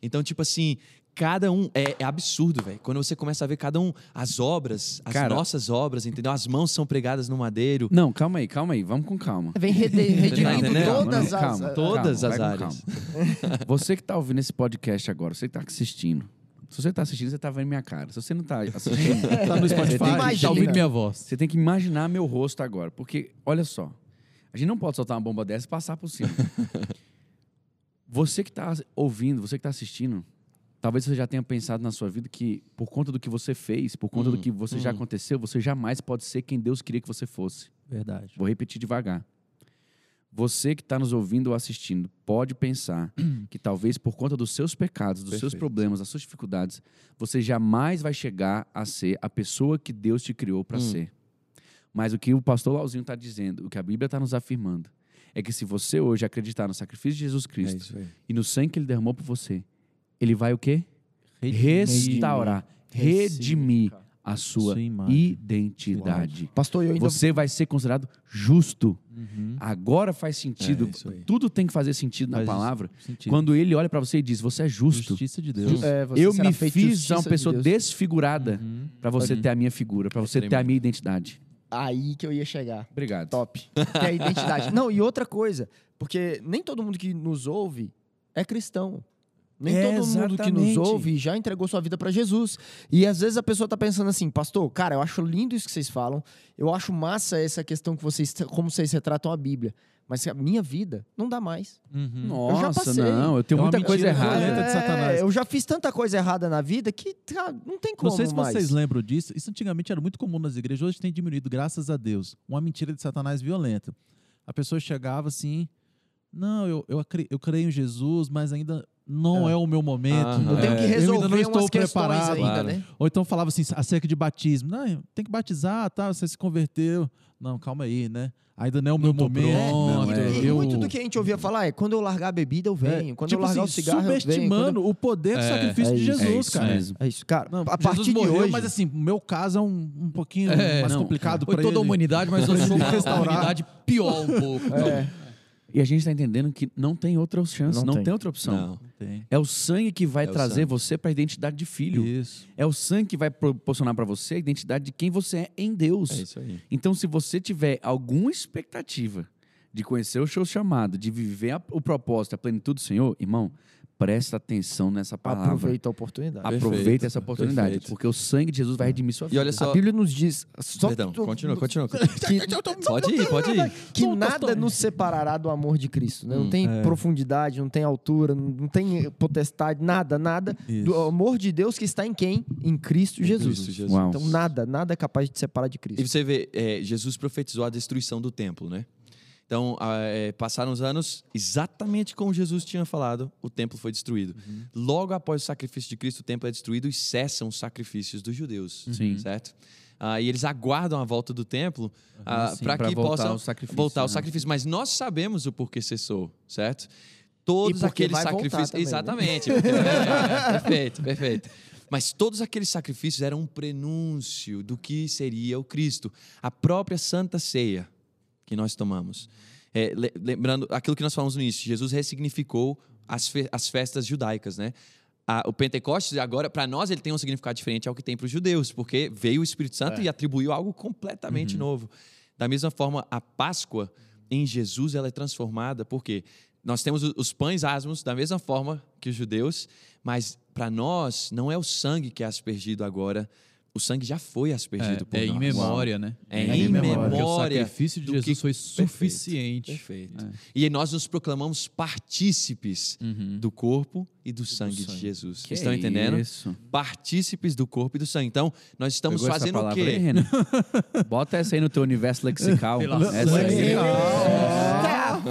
Então, tipo assim, cada um. É, é absurdo, velho. Quando você começa a ver cada um, as obras, as Cara- nossas obras, entendeu? As mãos são pregadas no madeiro. Não, calma aí, calma aí, vamos com calma. Vem rede- redimindo todas as... calma, Todas calma, as áreas. Você que está ouvindo esse podcast agora, você que está assistindo. Se você está assistindo, você está vendo minha cara. Se você não está assistindo, Tá no Spotify. Imagina. Tá ouvindo minha voz. você tem que imaginar meu rosto agora. Porque, olha só, a gente não pode soltar uma bomba dessa e passar por cima. Você que está ouvindo, você que está assistindo, talvez você já tenha pensado na sua vida que, por conta do que você fez, por conta do Hum, que você já aconteceu, você jamais pode ser quem Deus queria que você fosse. Verdade. Vou repetir devagar. Você que está nos ouvindo ou assistindo pode pensar que talvez por conta dos seus pecados, dos seus Perfeito. problemas, das suas dificuldades, você jamais vai chegar a ser a pessoa que Deus te criou para Hum. ser. Mas o que o pastor Lauzinho está dizendo, o que a Bíblia está nos afirmando, é que se você hoje acreditar no sacrifício de Jesus É Cristo aí. e no sangue que ele derramou por você, ele vai o quê? Redimir. Restaurar, redimir a sua Sua identidade. Pastor, eu ainda... Você vai ser considerado justo. Uhum. Agora faz sentido. É. Tudo tem que fazer sentido na Faz palavra. Sentido. Quando ele olha para você e diz: Você é justo. Justiça de Deus. É, Eu me fiz uma de pessoa Deus. desfigurada Uhum. para você ter a minha figura, para você ter a minha identidade. Aí que eu ia chegar. Obrigado. Top. Que é a identidade. Não, e outra coisa, porque nem todo mundo que nos ouve é cristão. Nem É, todo mundo que nos exatamente. ouve já entregou sua vida para Jesus. E às vezes a pessoa tá pensando assim, pastor, cara, eu acho lindo isso que vocês falam. Eu acho massa essa questão que vocês, como vocês retratam a Bíblia. Mas a minha vida não dá mais. Uhum. já Nossa, passei. não, eu tenho É muita coisa errada. violenta de Satanás. É, eu já fiz tanta coisa errada na vida que cara, não tem como Não sei se mais. vocês lembram disso. Isso antigamente era muito comum nas igrejas, hoje tem diminuído, graças a Deus. Uma mentira de Satanás violenta. A pessoa chegava assim: Não, eu, eu, eu creio em Jesus, mas ainda não é, o meu momento. Eu tenho que É, resolver eu ainda não estou umas questões preparado. ainda, Claro. né? Ou então falava assim, acerca de batismo. Não, tem que batizar, tá? Você se converteu. Não, calma aí, né? Ainda não é o meu Não momento. pronto. Não, é. E eu- muito do que a gente ouvia falar é quando eu largar a bebida, eu venho. É, quando tipo eu largar assim, o cigarro, eu venho. subestimando Quando o poder do É, sacrifício é de É Jesus, isso cara. mesmo. É isso, cara. Não, a partir Jesus de morreu, hoje, mas assim, o meu caso é um, um pouquinho É, mais não, complicado Foi para toda a humanidade, mas eu sou uma Restaurar. humanidade pior um pouco. é, E a gente está entendendo que não tem outra chance, Não não, tem. tem. outra opção. Não. Tem. É o sangue que vai É trazer sangue. você para a identidade de filho. Isso. É o sangue que vai proporcionar para você a identidade de quem você é em Deus. É isso aí. Então, se você tiver alguma expectativa de conhecer o seu chamado, de viver a- o propósito, a plenitude do Senhor, irmão, presta atenção nessa palavra. aproveita a oportunidade. Aproveita Perfeito, essa oportunidade, perfeito. porque o sangue de Jesus vai redimir sua vida. E olha só. A Bíblia nos diz. Só Perdão, tu- continua, continua. Que, Pode ir, pode ir. que nada nos separará do amor de Cristo. né? Não Hum, tem é. profundidade, não tem altura, não tem potestade, nada, nada. Isso. Do amor de Deus que está em quem? Em Cristo Jesus. Cristo Jesus. Então nada, nada é capaz de te separar de Cristo. E você vê, é, Jesus profetizou a destruição do templo, né? Então, ah, é, passaram os anos, exatamente como Jesus tinha falado, o templo foi destruído. Logo após o sacrifício de Cristo, o templo é destruído e cessam os sacrifícios dos judeus, Sim. certo? Ah, e eles aguardam a volta do templo Sim, para pra que sacrifício, voltar ao né? sacrifício. Mas nós sabemos o porquê cessou, certo? Todos E aqueles sacrifícios. também, né? Exatamente. porque- é, perfeito, perfeito. Mas todos aqueles sacrifícios eram um prenúncio do que seria o Cristo. A própria Santa Ceia que nós tomamos. É, le- lembrando aquilo que nós falamos no início, Jesus ressignificou as, fe- as festas judaicas, né? A- o Pentecostes, agora, para nós, ele tem um significado diferente ao que tem para os judeus, porque veio o Espírito Santo e atribuiu algo completamente novo. Da mesma forma, a Páscoa em Jesus ela é transformada, porque nós temos os pães asmos da mesma forma que os judeus, mas para nós não é o sangue que é aspergido agora, o sangue já foi aspergido por É, é nós. em memória, né? É em memória. Porque o memória sacrifício de do Jesus que- foi Perfeito. suficiente. Perfeito. E aí nós nos proclamamos partícipes Uhum. do corpo e do sangue, de sangue. Jesus. Que Estão entendendo? Isso. Partícipes do corpo e do sangue. Então, nós estamos Pegou essa fazendo o quê? aí, Renan? Bota essa aí no teu universo lexical. Essa aí.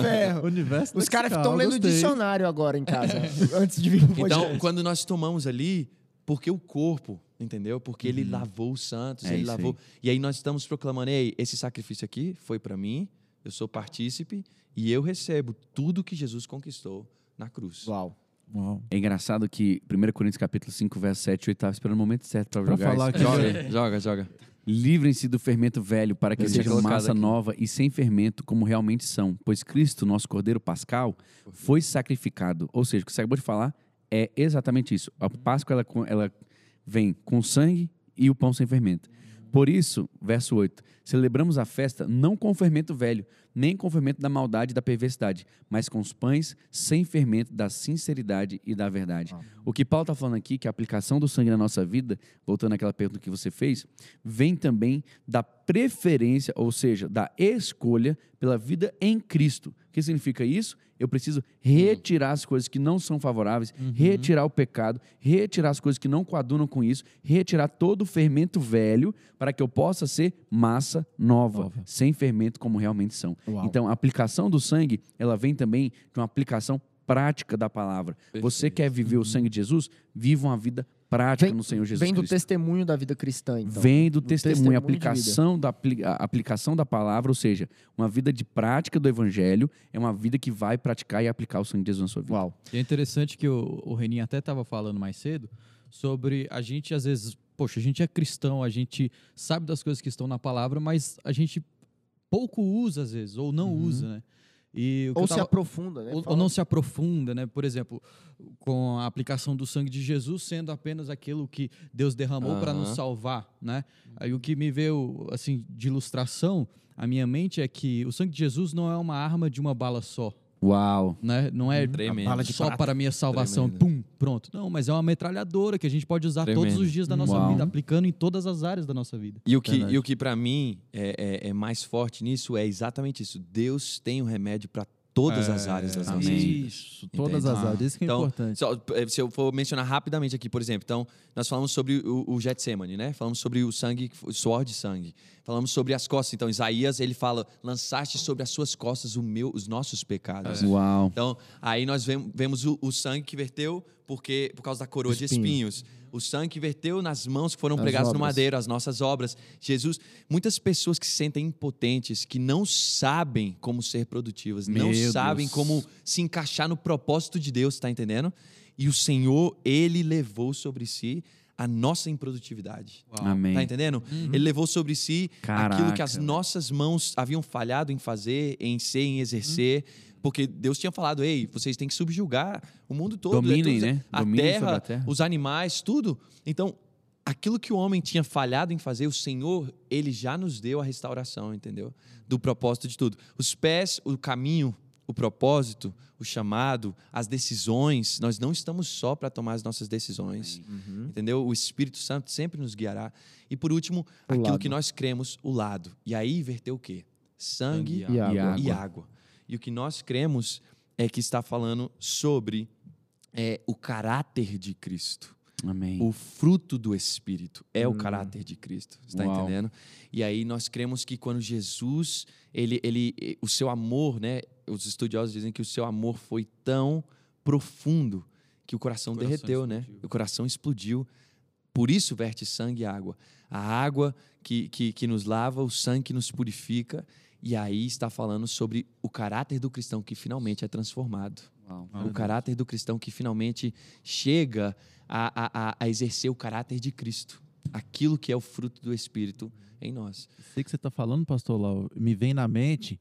Ferro. Universo Os caras estão lendo dicionário agora em casa, antes de vir pro Então, quando nós tomamos ali, porque o corpo, entendeu? Porque ele lavou os santos, É ele isso aí. lavou. E aí nós estamos proclamando, ei, esse sacrifício aqui foi para mim, eu sou partícipe e eu recebo tudo que Jesus conquistou na cruz. Uau. Uau. É engraçado que 1 Coríntios capítulo 5, verso 7, 8, estava esperando o momento certo para jogar falar isso. que- Joga, joga, joga. Livrem-se do fermento velho para que sejam massa aqui. nova e sem fermento, como realmente são. Pois Cristo, nosso Cordeiro Pascal, foi sacrificado. Ou seja, o que você acabou de falar é exatamente isso. A Páscoa ela, ela vem com sangue e o pão sem fermento. Por isso, verso 8, celebramos a festa não com o fermento velho, nem com o fermento da maldade e da perversidade, mas com os pães sem fermento da sinceridade e da verdade. O que Paulo está falando aqui, que a aplicação do sangue na nossa vida, voltando àquela pergunta que você fez, vem também da preferência, ou seja, da escolha pela vida em Cristo. O que significa isso? Eu preciso retirar as coisas que não são favoráveis, retirar o pecado, retirar as coisas que não coadunam com isso, retirar todo o fermento velho para que eu possa ser massa nova, Nova. sem fermento como realmente são. Uau. Então, a aplicação do sangue, ela vem também de uma aplicação prática da palavra. Você Perfeito. quer viver o sangue de Jesus? Viva uma vida prática Vem- no Senhor Jesus Vem do Cristo. testemunho da vida cristã, então. Vem do Do testemunho, testemunho aplicação da, aplicação da palavra, ou seja, uma vida de prática do evangelho é uma vida que vai praticar e aplicar o sangue de Jesus na sua vida. Uau. E é interessante que o, o Reninho até estava falando mais cedo sobre a gente, às vezes, poxa, a gente é cristão, a gente sabe das coisas que estão na palavra, mas a gente pouco usa, às vezes, ou não usa, né? E Ou eu se tava- aprofunda, né? ou, ou não se aprofunda, né? Por exemplo, com a aplicação do sangue de Jesus sendo apenas aquilo que Deus derramou para nos salvar, né? Aí o que me veio assim de ilustração à minha mente é que o sangue de Jesus não é uma arma de uma bala só, Uau! né? Não é Tremendo. bala de só prata. para a minha salvação, Tremendo. pum, pronto. Não, mas é uma metralhadora que a gente pode usar todos Tremendo. os dias da nossa Uau. vida, aplicando em todas as áreas da nossa vida. E o que, Verdade. e o que para mim é, é- é mais forte nisso é exatamente isso. Deus tem o remédio para todas as áreas das nossas vidas. Isso, todas as áreas. Isso que é Então, importante. só, eh, se eu for mencionar rapidamente aqui, por exemplo, então, nós falamos sobre o, o Getsemane, né? Falamos sobre o sangue, o suor de sangue. Falamos sobre as costas. Então, Isaías, ele fala, lançaste sobre as suas costas o meu, os nossos pecados. Uau! Então, aí nós vem- vemos o, o sangue que verteu porque, por causa da coroa de Espinhos. O sangue que verteu nas mãos que foram As pregadas no obras. madeiro, as nossas obras. Jesus, muitas pessoas que se sentem impotentes, que não sabem como ser produtivas, não Meu sabem Deus. como se encaixar no propósito de Deus, tá entendendo? E o Senhor, ele levou sobre si a nossa improdutividade. Amém. Tá entendendo? Ele levou sobre si aquilo que as Caraca, nossas mãos haviam falhado em fazer, em ser, em exercer. Porque Deus tinha falado, ei, vocês têm que subjugar o mundo todo. Dominem, tudo- né? A, Dominem sobre terra, a terra. os animais, tudo. Então, aquilo que o homem tinha falhado em fazer, o Senhor, ele já nos deu a restauração, entendeu? Do propósito de tudo. Os pés, o caminho, o propósito, o chamado, as decisões, nós não estamos só para tomar as nossas decisões, entendeu? O Espírito Santo sempre nos guiará. E por último, O aquilo lado. que nós cremos, o lado. E aí verteu o quê? Sangue, Sangue e água. e água. E o que nós cremos é que está falando sobre é, o caráter de Cristo. Amém. O fruto do Espírito é Hum. o caráter de Cristo. Está Uau. entendendo? E aí nós cremos que quando Jesus, ele, ele, o seu amor, né? Os estudiosos dizem que o seu amor foi tão profundo que o coração, O coração derreteu, né? explodiu. O coração explodiu. Por isso verte sangue e água. A água que, que, que nos lava, o sangue que nos purifica. E aí está falando sobre o caráter do cristão que finalmente é transformado Uau. o caráter do cristão que finalmente chega a, a, a- exercer o caráter de Cristo, aquilo que é o fruto do Espírito em nós. Sei que você está falando, pastor Lau, me vem na mente,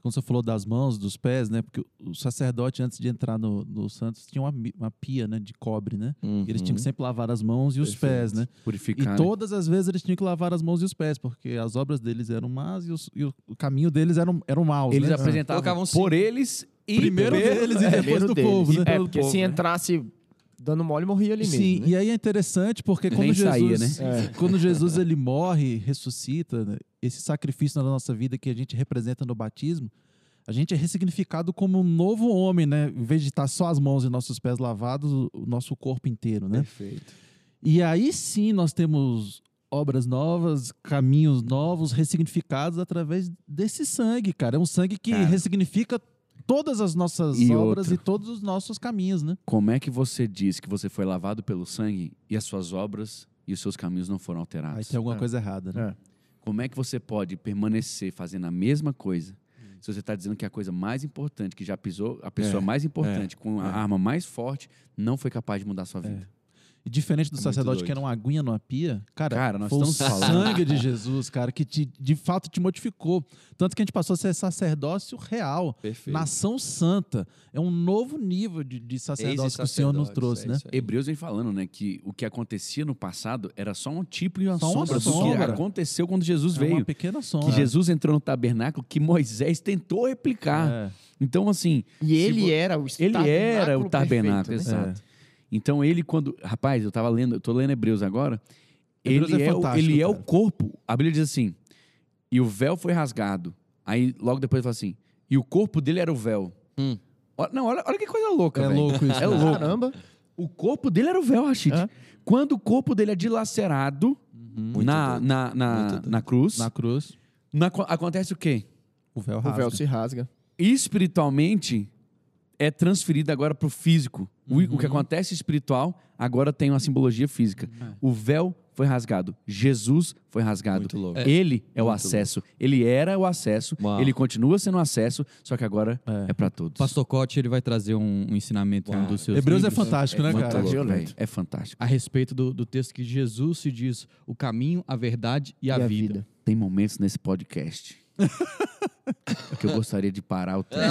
quando você falou das mãos, dos pés, né? Porque o sacerdote, antes de entrar no, no Santos, tinha uma, uma pia né, de cobre, né? E eles tinham que sempre lavar as mãos e os pés, né? Purificar. E né? todas as vezes eles tinham que lavar as mãos e os pés, porque as obras deles eram más e, os- e o, o caminho deles eram, eram maus, Eles né? apresentavam Colocavam por eles e Primeiro pelo- deles e É, depois do deles. povo, né? É, Pelo porque povo, se né? entrasse dando mole, morria ali mesmo. Sim, né? e aí é interessante porque quando Nem saía, Jesus, né? quando Jesus ele morre, ressuscita, né, esse sacrifício na nossa vida que a gente representa no batismo, a gente é ressignificado como um novo homem, né? Em vez de estar só as mãos e nossos pés lavados, o o nosso corpo inteiro, né? Perfeito. E aí sim nós temos obras novas, caminhos novos, ressignificados através desse sangue, cara. É um sangue que Cara. ressignifica todas as nossas E obras outra. e todos os nossos caminhos, né? Como é que você diz que você foi lavado pelo sangue e as suas obras e os seus caminhos não foram alterados? Aí tem alguma É. coisa errada, né? É. Como é que você pode permanecer fazendo a mesma coisa se você está dizendo que a coisa mais importante, que já pisou, a pessoa É, mais importante, com a é. arma mais forte, não foi capaz de mudar a sua vida? E diferente do É sacerdote que era uma aguinha numa pia, cara, Cara, nós foi o estamos falando- sangue de Jesus, cara, que te- de fato te modificou. Tanto que a gente passou a ser sacerdócio real, Perfeito. nação santa. É um novo nível de, de sacerdócio que o Senhor nos trouxe, é né? Hebreus vem falando, né, que o que acontecia no passado era só um tipo e uma Só uma sombra do que sombra. aconteceu quando Jesus É veio. uma pequena sombra. Que Jesus entrou no tabernáculo que Moisés tentou replicar. É, Então, assim, E ele vo- era o ele era o tabernáculo, perfeito, né? exato. Então ele quando, rapaz, eu tava lendo, eu tô lendo Hebreus agora. Hebreus ele é é, o, fantástico, ele é o cara. corpo. A Bíblia diz assim: "E o véu foi rasgado". Aí logo depois fala assim: "E o corpo dele era o véu". Hum. Não, olha, olha que coisa louca, É velho. louco isso, É né? louco. Caramba. O corpo dele era o véu, Rashid. É. Quando o corpo dele é dilacerado Muito na, na, na, na cruz, Na cruz, na- acontece o quê? o véu O véu se rasga. espiritualmente é transferido agora para o físico. O- O que acontece espiritual agora tem uma simbologia física. O véu foi rasgado. Jesus foi rasgado. Muito louco. Ele é o Muito acesso. Ele era o acesso. Uau. Ele continua sendo o acesso, só que agora É. é, para todos. Pastor Cote, ele vai trazer um, um ensinamento um dos seus Hebreus é livros fantástico, né, Muito cara? louco, Violento. velho. É fantástico. a respeito do, do texto que Jesus se diz o caminho, a verdade e a, vida. Tem momentos nesse podcast que eu gostaria de parar o tempo.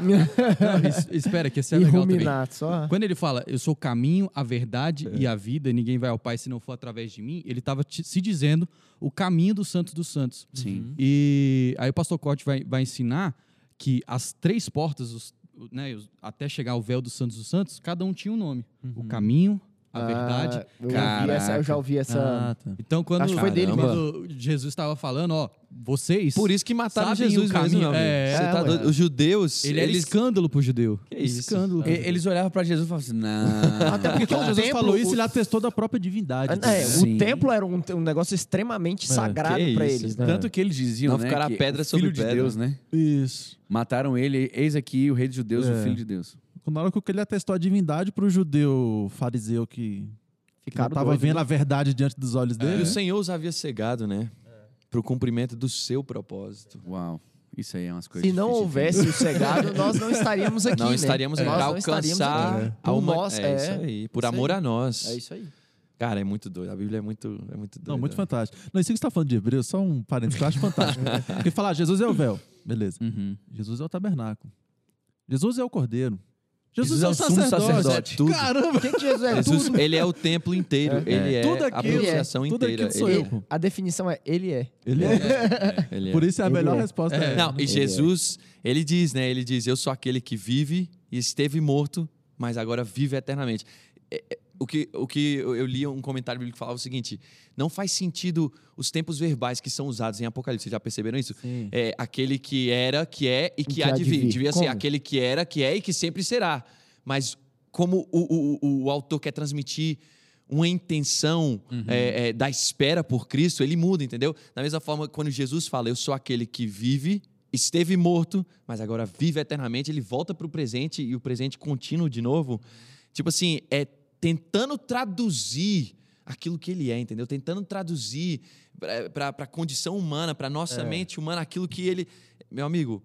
Não, es- espera, que esse é E legal também. só. Quando ele fala, eu sou o caminho, a verdade e a vida, e ninguém vai ao Pai se não for através de mim, ele estava se dizendo o caminho dos santos dos santos. Sim. E aí o pastor Corte vai, vai ensinar que as três portas, os- né, os- até chegar ao véu dos santos dos santos, cada um tinha um nome. O caminho, a verdade. Ah, eu, já ouvi essa, eu já ouvi essa. Ah, tá. Então, quando, Acho que foi dele quando Jesus estava falando, ó, vocês. Por isso que mataram Jesus o mesmo, caminho. meu amigo. É, Você é, tá? Os judeus, Ele era eles... escândalo pro judeu. Que isso? Escândalo. E- Eles olhavam para Jesus e falavam assim: não. Até porque Quando o Jesus templo, falou isso, o- ele atestou da própria divindade. É, Sim. o templo era um, um negócio extremamente sagrado que pra isso, eles, né? Tanto que eles diziam, Não né? ficará que pedra o sobre filho de pedra. Deus, né? Isso. Mataram ele, eis aqui o rei dos judeus, É. o filho de Deus. Na hora que ele atestou a divindade pro judeu fariseu que, que não Ficaram estava vendo né? a verdade diante dos olhos E dele. o Senhor os havia cegado, né? Para o cumprimento do seu propósito. Uau. Isso aí é umas coisas Se não houvesse o cegado, nós não estaríamos aqui, não né? estaríamos Nós para alcançar aqui. a Por uma... nós, é, é, isso aí. Por isso amor aí. a nós. É isso aí. Cara, é muito doido. A Bíblia é muito, é muito doida. Não, muito fantástico. Não, isso que você está falando de Hebreus, só um parênteses que eu acho fantástico. Porque falar, Jesus é o véu. Beleza. Uhum. Jesus é o tabernáculo. Jesus é o cordeiro. Jesus, Jesus é o é o sumo sacerdote. sacerdote. Tudo. Caramba! Quem que Jesus é Jesus, tudo? ele é o templo inteiro. Ele é, Tudo a aquilo, propiciação tudo inteira. aquilo sou ele, eu. A definição é ele é. Ele é. ele é. Por isso é a Ele melhor é. resposta. É. Não, e Jesus, ele diz, né? Ele diz: Eu sou aquele que vive e esteve morto, mas agora vive eternamente. O que, o que eu li um comentário bíblico que falava o seguinte: não faz sentido os tempos verbais que são usados em Apocalipse. Vocês já perceberam isso? Sim. É aquele que era, que é e que, que há de vir. Devia ser aquele que era, que é e que sempre será. Mas como o, o, o, autor quer transmitir uma intenção é, é, da espera por Cristo, ele muda, entendeu? Da mesma forma, quando Jesus fala, eu sou aquele que vive, esteve morto, mas agora vive eternamente, ele volta para o presente e o presente contínuo de novo. Tipo assim, é tentando traduzir aquilo que ele é, entendeu? Tentando traduzir para a condição humana, para nossa mente humana, aquilo que ele. Meu amigo,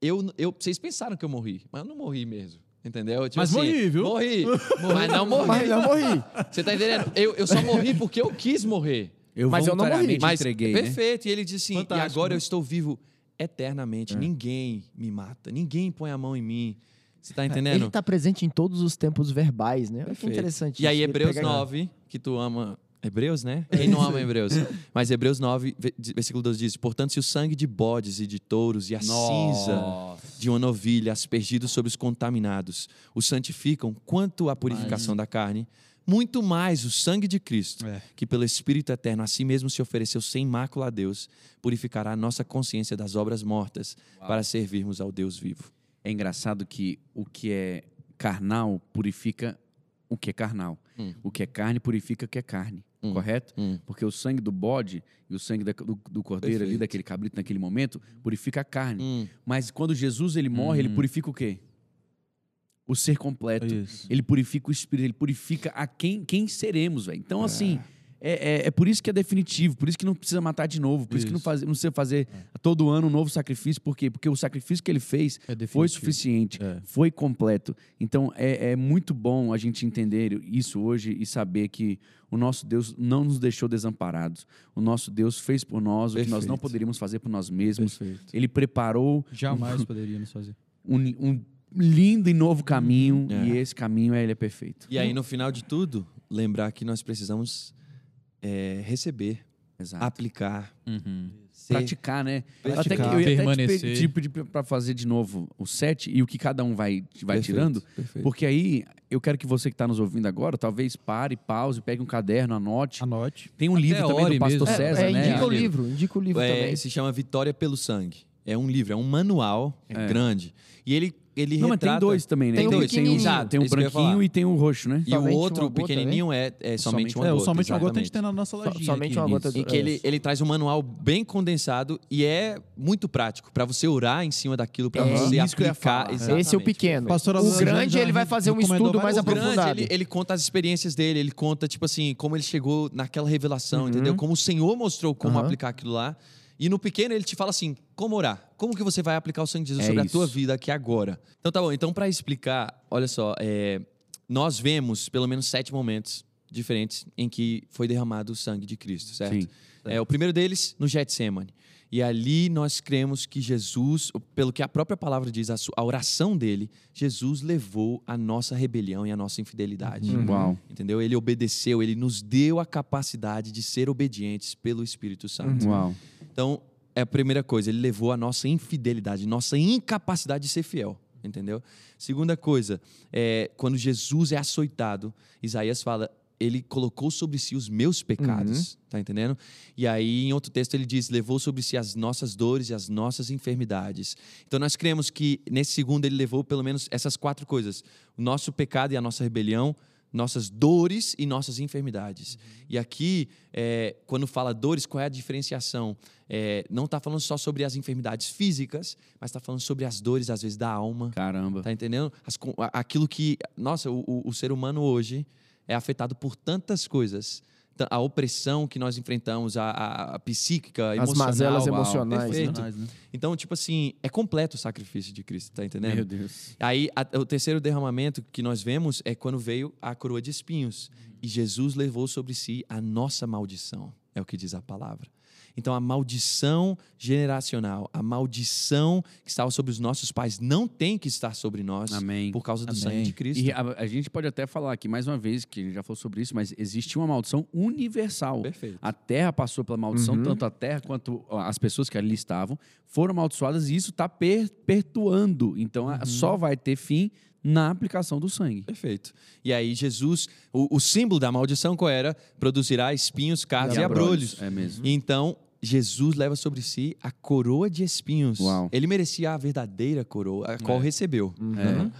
eu, eu, vocês pensaram que eu morri, mas eu não morri mesmo. Entendeu? Tipo Mas morri, viu? Morri. mas não morri. Mas eu morri. Você tá entendendo? Eu, eu só morri porque eu quis morrer. Eu Mas eu não morri. Mas entreguei, né? perfeito. E ele diz assim: Fantástico, e agora né? eu estou vivo eternamente. Ninguém me mata, ninguém põe a mão em mim. Você tá entendendo? Ele está presente em todos os tempos verbais, né? Olha que interessante. E aí, Hebreus pega- 9, que tu ama. Hebreus, né? Quem não ama Hebreus? Mas Hebreus 9, ve- versículo 12 diz: Portanto, se o sangue de bodes e de touros e a cinza Nossa. de uma novilha aspergido sobre os contaminados os santificam quanto à purificação da carne, muito mais o sangue de Cristo, É. que pelo Espírito Eterno a si mesmo se ofereceu sem mácula a Deus, purificará a nossa consciência das obras mortas para servirmos ao Deus vivo. É engraçado que o que é carnal purifica o que é carnal. Hum. O que é carne purifica o que é carne. Hum. Correto? Hum. Porque o sangue do bode e o sangue da- do, do cordeiro ali, Perfeito. daquele cabrito naquele momento, purifica a carne. Hum. Mas quando Jesus ele morre, ele purifica o quê? O ser completo. Isso. Ele purifica o espírito, ele purifica a quem, quem seremos, velho. Então, assim, é, é, é por isso que é definitivo, por isso que não precisa matar de novo, por isso, que não, Isso. faz, não precisa fazer todo ano um novo sacrifício. Por quê? Porque o sacrifício que ele fez É foi suficiente, É. foi completo. Então, é, é muito bom a gente entender isso hoje e saber que o nosso Deus não nos deixou desamparados. O nosso Deus fez por nós o que nós não Perfeito. poderíamos fazer por nós mesmos. Perfeito. Ele preparou Jamais poderíamos fazer. um, um lindo e novo caminho, É. e esse caminho ele é perfeito. E aí, no final de tudo, lembrar que nós precisamos é, receber, Exato. aplicar, Uhum. ser- praticar, né? Praticar. Até que eu ia até Permanecer. te pedir- pedir para fazer de novo o set e o que cada um vai, vai Perfeito, tirando, perfeito. porque aí eu quero que você que está nos ouvindo agora, talvez pare, pause, pegue um caderno, anote. Anote. Tem um Até livro também do Pastor mesmo. É, César, é, né? indica o livro, indica o livro É, também. se chama Vitória pelo Sangue. É um livro, é um manual É. grande. E ele, ele Não, mas tem retrata... dois também, né? Tem um tem, o- Exato, tem um isso que eu ia branquinho e tem o roxo, né? E o Somente outro uma gota, pequenininho é, é somente Somente- uma É, o gota. somente uma gota a gente tem na nossa lojinha. somente aqui. uma gota Em que ele, ele traz um manual bem condensado e é muito prático para você orar em cima daquilo, para É você aplicar. Esse é o pequeno. Pastor o grande ele vai fazer um estudo mais vários O grande, aprofundado. ele, ele conta as experiências dele, ele conta, tipo assim, como ele chegou naquela revelação, Uhum. entendeu? Como o Senhor mostrou como aplicar aquilo lá. E no pequeno ele te fala assim, como orar? Como que você vai aplicar o sangue de Jesus É sobre a isso. tua vida aqui agora? Então tá bom, então para explicar, olha só, é, nós vemos pelo menos sete momentos diferentes em que foi derramado o sangue de Cristo, certo? Sim. É, o primeiro deles, no Getsemane. E ali nós cremos que Jesus, pelo que a própria palavra diz, a, su- a oração dele, Jesus levou a nossa rebelião e a nossa infidelidade. Uhum. Uau. Entendeu? Ele obedeceu, ele nos deu a capacidade de ser obedientes pelo Espírito Santo. Uau. Então, é a primeira coisa, ele levou a nossa infidelidade, nossa incapacidade de ser fiel. Entendeu? Segunda coisa, é, quando Jesus é açoitado, Isaías fala, ele colocou sobre si os meus pecados, tá entendendo? E aí, em outro texto, ele diz, levou sobre si as nossas dores e as nossas enfermidades. Então, nós cremos que, nesse segundo, ele levou pelo menos essas quatro coisas: o nosso pecado e a nossa rebelião, nossas dores e nossas enfermidades. E aqui, é, quando fala dores, qual é a diferenciação? É, não está falando só sobre as enfermidades físicas, mas está falando sobre as dores, às vezes, da alma. Caramba. Tá entendendo? As aquilo que. Nossa, o, o- o ser humano hoje é afetado por tantas coisas. A opressão que nós enfrentamos, a, a- a psíquica, As emocional. mazelas uau, emocionais. perfeito. né? Né? Então, tipo assim, é completo o sacrifício de Cristo, tá entendendo? Meu Deus. Aí, a- o terceiro derramamento que nós vemos é quando veio a coroa de espinhos. E Jesus levou sobre si a nossa maldição, é o que diz a palavra. Então, a maldição generacional, a maldição que estava sobre os nossos pais, não tem que estar sobre nós Amém. por causa do Amém. sangue de Cristo. E a, a gente pode até falar aqui mais uma vez, que a gente já falou sobre isso, mas existe uma maldição universal. Perfeito. A terra passou pela maldição, Uhum. tanto a terra quanto as pessoas que ali estavam foram amaldiçoadas e isso está perpetuando. Então a- só vai ter fim na aplicação do sangue. Perfeito. E aí, Jesus, o, o símbolo da maldição qual era? Produzirá espinhos, cardos E e abrolhos. É mesmo. Então, Jesus leva sobre si a coroa de espinhos. Uau. Ele merecia a verdadeira coroa, a qual recebeu. É.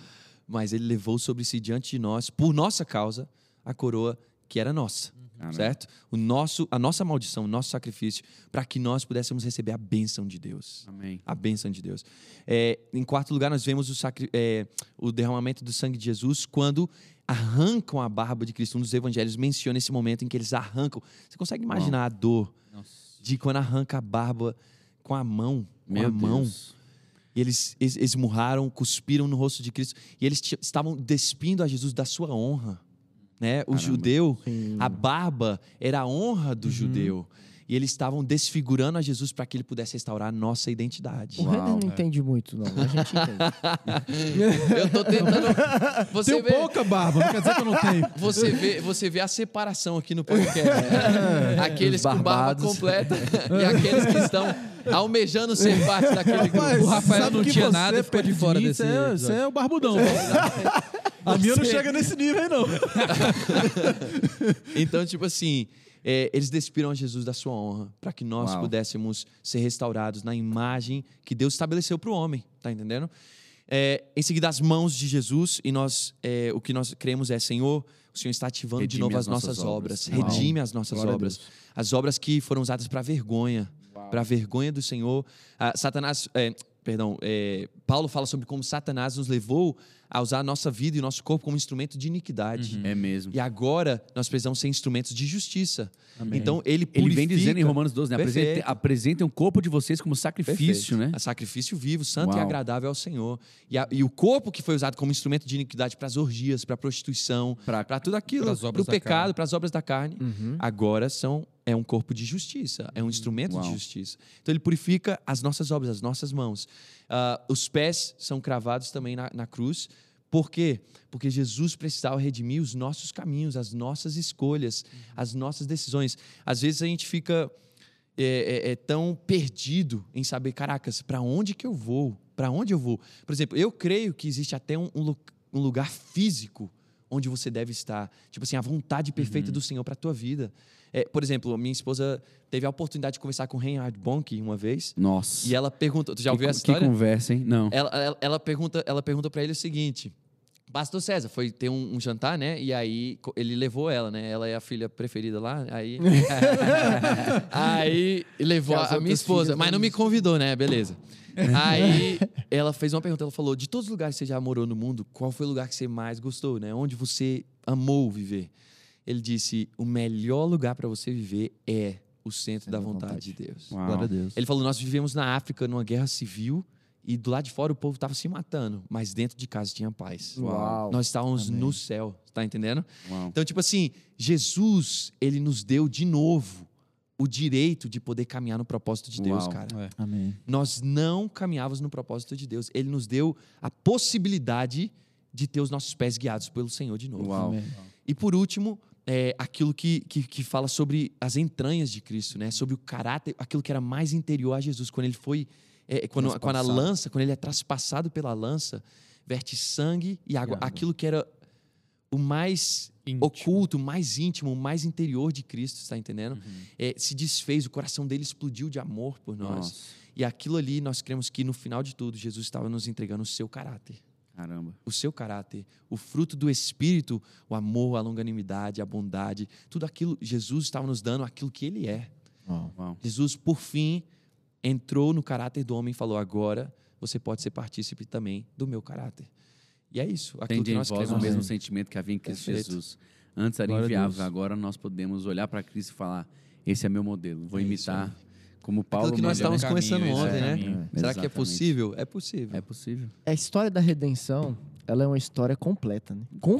Mas ele levou sobre si diante de nós, por nossa causa, a coroa que era nossa, Caramba. certo? O nosso, a nossa maldição, o nosso sacrifício, para que nós pudéssemos receber a bênção de Deus. Amém. A bênção de Deus. É, em quarto lugar, nós vemos o, sacri- é, o derramamento do sangue de Jesus quando arrancam a barba de Cristo. Um dos evangelhos menciona esse momento em que eles arrancam. Você consegue imaginar a dor de quando arranca a barba com a mão? Com Meu a mão. Deus. E eles es- esmurraram, cuspiram no rosto de Cristo. E eles estavam despindo a Jesus da sua honra. Né? O Caramba. judeu, Sim. a barba era a honra do judeu. E eles estavam desfigurando a Jesus para que ele pudesse restaurar a nossa identidade. O Renan não entende muito, não. A gente entende. Eu tô tentando. Você Tenho vê, pouca barba, não quer dizer que eu não tenho. você vê, você vê a separação aqui no podcast. né? Aqueles Os com barba completa e aqueles que estão almejando ser parte daquele grupo. O Rafael não tinha nada e ficou de fora mim, desse Você é, você é o barbudão. A minha não chega nesse nível aí, não. Então, tipo assim, é, eles despiram a Jesus da sua honra para que nós Uau. pudéssemos ser restaurados na imagem que Deus estabeleceu para o homem, tá entendendo? É, em seguida, as mãos de Jesus, e nós, é, o que nós cremos é, Senhor, o Senhor está ativando de Redime novo as as nossas, nossas obras, obras. Redime as nossas Glória obras, as obras que foram usadas para vergonha, para a vergonha do Senhor. Ah, Satanás, é, perdão, é, Paulo fala sobre como Satanás nos levou a usar a nossa vida e o nosso corpo como instrumento de iniquidade. É mesmo. E agora nós precisamos ser instrumentos de justiça. Amém. Então ele Ele purifica. vem dizendo em Romanos 12, né? Apresentem, apresentem o corpo de vocês como sacrifício, Perfeito. né? A sacrifício vivo, santo e Uau. agradável ao Senhor. E, a- e o corpo que foi usado como instrumento de iniquidade para as orgias, para a prostituição, para tudo aquilo, para o pecado, para as obras da carne, agora são é um corpo de justiça, é um instrumento Uau. de justiça. Então ele purifica as nossas obras, as nossas mãos. Ah, os pés são cravados também na, na cruz. Por quê? Porque Jesus precisava redimir os nossos caminhos, as nossas escolhas, as nossas decisões. Às vezes a gente fica é, é- é tão perdido em saber, caracas, para onde que eu vou? Para onde eu vou? Por exemplo, eu creio que existe até um, um lu- um lugar físico onde você deve estar. Tipo assim, a vontade perfeita do Senhor para a tua vida. É, por exemplo, a minha esposa teve a oportunidade de conversar com Reinhard Bonk uma vez. Nossa. E ela perguntou, tu já que, ouviu essa que história? conversa, hein? Não. ela, ela, ela pergunta, ela pergunta para ele o seguinte: Pastor César foi ter um, um jantar, né? E aí ele levou ela, né? Ela é a filha preferida lá. Aí, aí levou Que a, minha esposa, mas não me convidou, né? Beleza. Aí ela fez uma pergunta, ela falou: de todos os lugares que você já morou no mundo, qual foi o lugar que você mais gostou, né? Onde você amou viver? Ele disse: o melhor lugar para você viver é o centro da vontade de Deus. Uau. Glória a Deus. Ele falou: nós vivemos na África numa guerra civil e do lado de fora o povo estava se matando, mas dentro de casa tinha paz. Uau. Nós estávamos no céu, tá entendendo? Uau. Então, tipo assim, Jesus, ele nos deu de novo o direito de poder caminhar no propósito de Deus, Uau. cara. É. Amém. Nós não caminhávamos no propósito de Deus. Ele nos deu a possibilidade de ter os nossos pés guiados pelo Senhor de novo. Uau. Amém. E por último, é, aquilo que, que, que fala sobre as entranhas de Cristo, né? Sobre o caráter, aquilo que era mais interior a Jesus. Quando ele foi. é, quando, quando a lança, quando ele é traspassado pela lança, verte sangue e água. água. Aquilo que era o mais Íntimo. oculto, o mais íntimo, o mais interior de Cristo, está entendendo? Uhum. É, se desfez, o coração dele explodiu de amor por nós. Nossa. E aquilo ali, nós cremos que no final de tudo, Jesus estava nos entregando o seu caráter Caramba. o seu caráter, o fruto do Espírito, o amor, a longanimidade, a bondade, tudo aquilo, Jesus estava nos dando aquilo que ele é. Uau. Uau. Jesus, por fim, entrou no caráter do homem e falou: agora você pode ser partícipe também do meu caráter. E é isso. Aquilo Tende que em nós vós o mesmo sentimento que havia em Cristo Perfeito. Jesus. Antes era Glória a inviável, agora nós podemos olhar para Cristo e falar: esse é meu modelo, vou É isso imitar como Paulo. Aquilo que nós estávamos caminho, conversando é ontem, né? Será que é Exatamente. possível? É possível. É possível. A história da redenção, ela é uma história completa, né? Completa,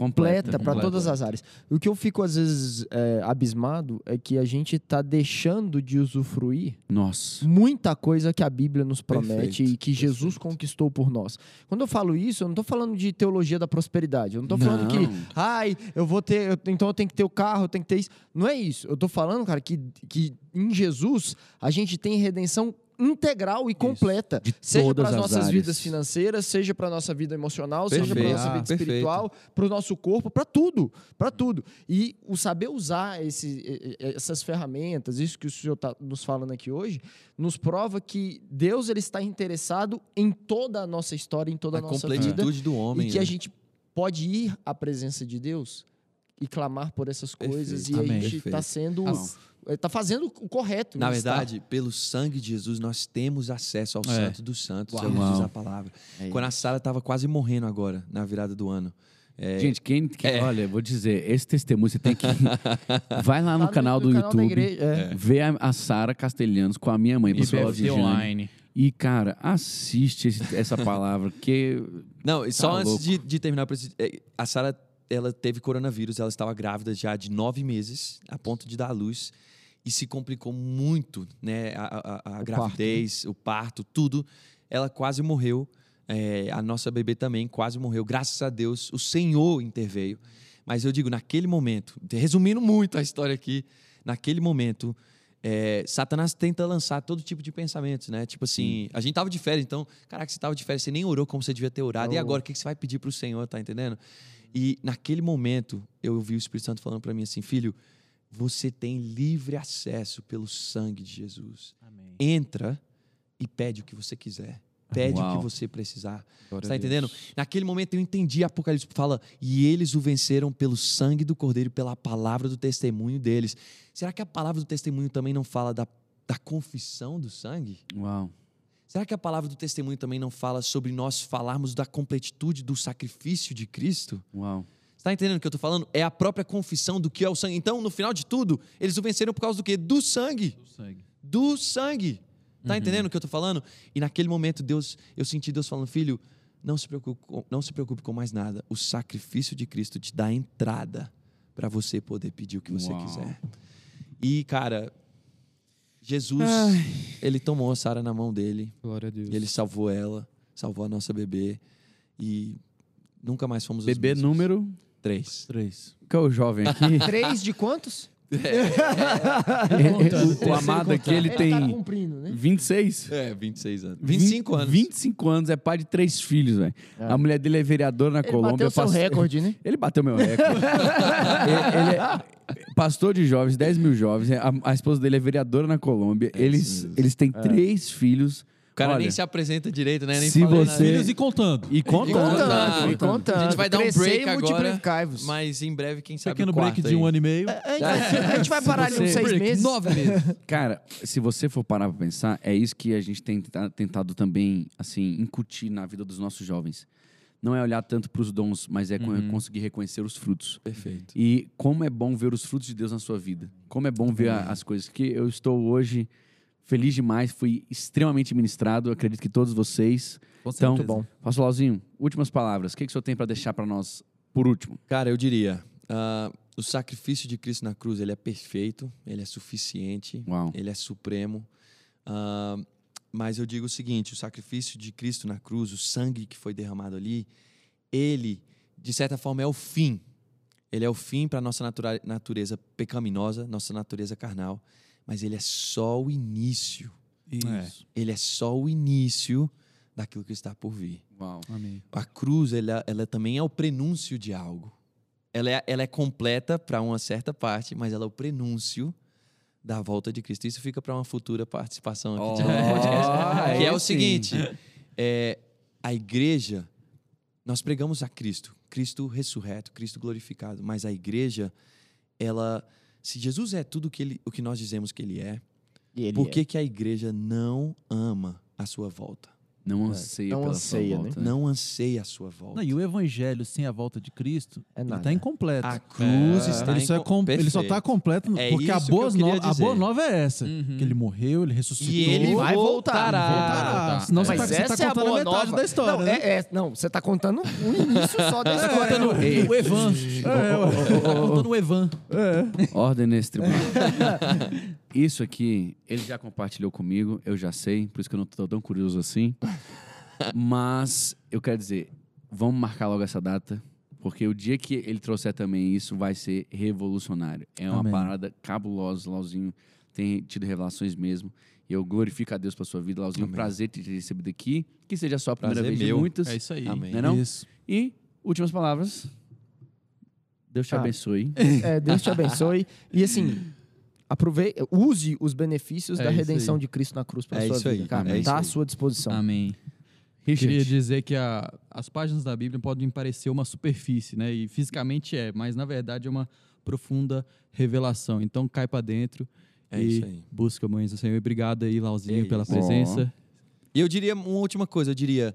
Completa para todas as áreas. O que eu fico às vezes é, abismado é que a gente está deixando de usufruir Nossa. muita coisa que a Bíblia nos promete Perfeito, e que Jesus conquistou por nós. Quando eu falo isso, eu não estou falando de teologia da prosperidade. Eu não estou falando que, ai, eu vou ter, eu- então eu tenho que ter o carro, eu tenho que ter isso. Não é isso. Eu estou falando, cara, que, que em Jesus a gente tem redenção integral e completa, De seja para as as nossas áreas. vidas financeiras, seja para nossa vida emocional, seja para Perfeito. nossa vida Ah, perfeito. espiritual, para o nosso corpo, para tudo, para tudo. E o saber usar esse, essas ferramentas, isso que o senhor está nos falando aqui hoje, nos prova que Deus ele está interessado em toda a nossa história, em toda a, a nossa vida, do homem. e que a né? gente pode ir à presença de Deus e clamar por essas coisas. Perfeito. E Amém. a gente está Perfeito. sendo. Está fazendo o correto. Na não está? verdade, pelo sangue de Jesus, nós temos acesso ao É. Santo dos Santos, é Uau. diz a palavra. É. Quando a Sara estava quase morrendo agora, na virada do ano. é, Gente, quem, quem- É. olha, vou dizer, esse testemunho você tem que vai lá no Tá canal do da YouTube, igreja, é. ver a, a Sara Castelhanos com a minha mãe, IBFT Laudinei. online. E cara, assiste esse- essa palavra, que Não, e só Tá antes louco. de, de terminar, é, a Sara ela teve coronavírus, ela estava grávida já de nove meses, a ponto de dar à luz, e se complicou muito, né? A, a- a- a gravidez, o parto, tudo. Ela quase morreu. é, a nossa bebê também quase morreu. Graças a Deus, o Senhor interveio. Mas eu digo, naquele momento, resumindo muito a história aqui, naquele momento, é, Satanás tenta lançar todo tipo de pensamentos, né? Tipo assim, a gente tava de férias, então, caraca, você tava de férias, você nem orou como você devia ter orado. E Oh. agora, o que que você vai pedir pro Senhor, tá entendendo? E naquele momento, eu ouvi o Espírito Santo falando para mim assim, filho, você tem livre acesso pelo sangue de Jesus. Amém. Entra e pede o que você quiser. Pede o Uau. que você precisar. Glória tá Deus. entendendo? Naquele momento eu entendi Apocalipse fala, e eles o venceram pelo sangue do Cordeiro pela palavra do testemunho deles. Será que a palavra do testemunho também não fala da, da confissão do sangue? uau. Será que a palavra do testemunho também não fala sobre nós falarmos da completitude do sacrifício de Cristo? Uau. Você tá entendendo o que eu tô falando? É a própria confissão do que é o sangue. Então, no final de tudo, eles o venceram por causa do quê? Do sangue. Do sangue. Do sangue. Tá entendendo o que eu tô falando? E naquele momento, Deus, eu senti Deus falando, filho, não se preocupe com, não se preocupe com mais nada. O sacrifício de Cristo te dá entrada para você poder pedir o que você Uau. quiser. E, cara, Jesus, ele tomou a Sara na mão dele. Glória a Deus. E ele salvou ela, salvou a nossa bebê. E nunca mais fomos os Bebê mesmos. número. Três. Três. Que é o jovem aqui? Três de quantos? o, o amado aqui, ele Ele tem tá cumprindo, né? 26. É, 26 anos. 25 anos. 25 anos, é pai de três filhos, velho. A mulher dele é vereadora na Ele Colômbia. bateu seu recorde, né? Ele bateu meu recorde. ele, ele é pastor de jovens, 10 mil jovens. A, a esposa dele é vereadora na Colômbia. eles, eles têm três filhos. O cara Olha, nem se apresenta direito, né? Nem se fala você-. Filhos e contando. E E contando. contando, e contando. contando. A gente vai dar um break e agora. Mas em breve, quem sabe Pequeno break de um aí. ano e meio. A gente vai- a gente vai parar ali uns seis Break, meses. Nove meses. Cara, se você for parar pra pensar, é isso que a gente tem tenta- tentado também, assim, incutir na vida dos nossos jovens. Não é olhar tanto pros dons, mas é co- conseguir reconhecer os frutos. Perfeito. E como é bom ver os frutos de Deus na sua vida. Como é bom ver a- as coisas. Que eu estou hoje feliz demais, fui extremamente ministrado. Acredito que todos vocês. Com Então, bom. Pastor Lauzinho, últimas palavras. O que, que o senhor tem para deixar para nós por último? Cara, eu diria, ah, o sacrifício de Cristo na cruz, ele é perfeito, ele é suficiente, Uau. ele é supremo. Ah, mas eu digo o seguinte, o sacrifício de Cristo na cruz, o sangue que foi derramado ali, ele, de certa forma, é o fim. Ele é o fim para a nossa natureza pecaminosa, nossa natureza carnal. Mas ele é só o início. Isso. Ele é só o início daquilo que está por vir. Uau. Amém. A cruz, ela, ela também é o prenúncio de algo. Ela é, ela é completa para uma certa parte, mas ela é o prenúncio da volta de Cristo. Isso fica para uma futura participação aqui de Oh, um podcast. que é o seguinte: é, a igreja, nós pregamos a Cristo, Cristo ressurreto, Cristo glorificado, mas a igreja, ela, se Jesus é tudo que ele, o que nós dizemos que ele é, ele por é. que, que a igreja não ama a sua volta? Não anseia não pela anseia, sua né? volta. Não anseia a sua volta. Não, e o evangelho sem a volta de Cristo, É ele nada. está incompleto. A cruz É. está ele, só é com- ele só está completo É porque a que boa, no- a boa nova é essa. Uhum. Que ele morreu, ele ressuscitou. E ele vai voltar. voltará. voltará. Senão Mas você está essa é a contando boa a metade nova. da história. Não, né? é, é- não, você tá contando o início só da Tá história. contando não. o Evan. É, ué. Tá contando o Evan. Ordem nesse tribunal. Isso aqui, ele já compartilhou comigo, eu já sei, por isso que eu não tô tão curioso assim. Mas eu quero dizer, vamos marcar logo essa data, porque o dia que ele trouxer também isso vai ser revolucionário. É uma Amém. parada cabulosa, Lauzinho tem tido revelações mesmo. E eu glorifico a Deus pela sua vida, Lauzinho. Um Amém. prazer te ter recebido aqui. Que seja só a primeira Prazer vez de meu. muitas. É isso aí. Amém. Não é não? Isso. E últimas palavras. Deus te Ah. abençoe. É, Deus te abençoe. E assim, aproveite, use os benefícios É da redenção aí. de Cristo na cruz para É sua isso vida, aí. cara. É isso tá à sua disposição. Amém. Richard. Queria dizer que a- as páginas da Bíblia podem parecer uma superfície, né? E fisicamente é, mas na verdade é uma profunda revelação. Então cai pra dentro É e isso aí. busca mães do Senhor. E Obrigado aí, Lauzinho, É pela presença. E eu diria uma última coisa, eu diria,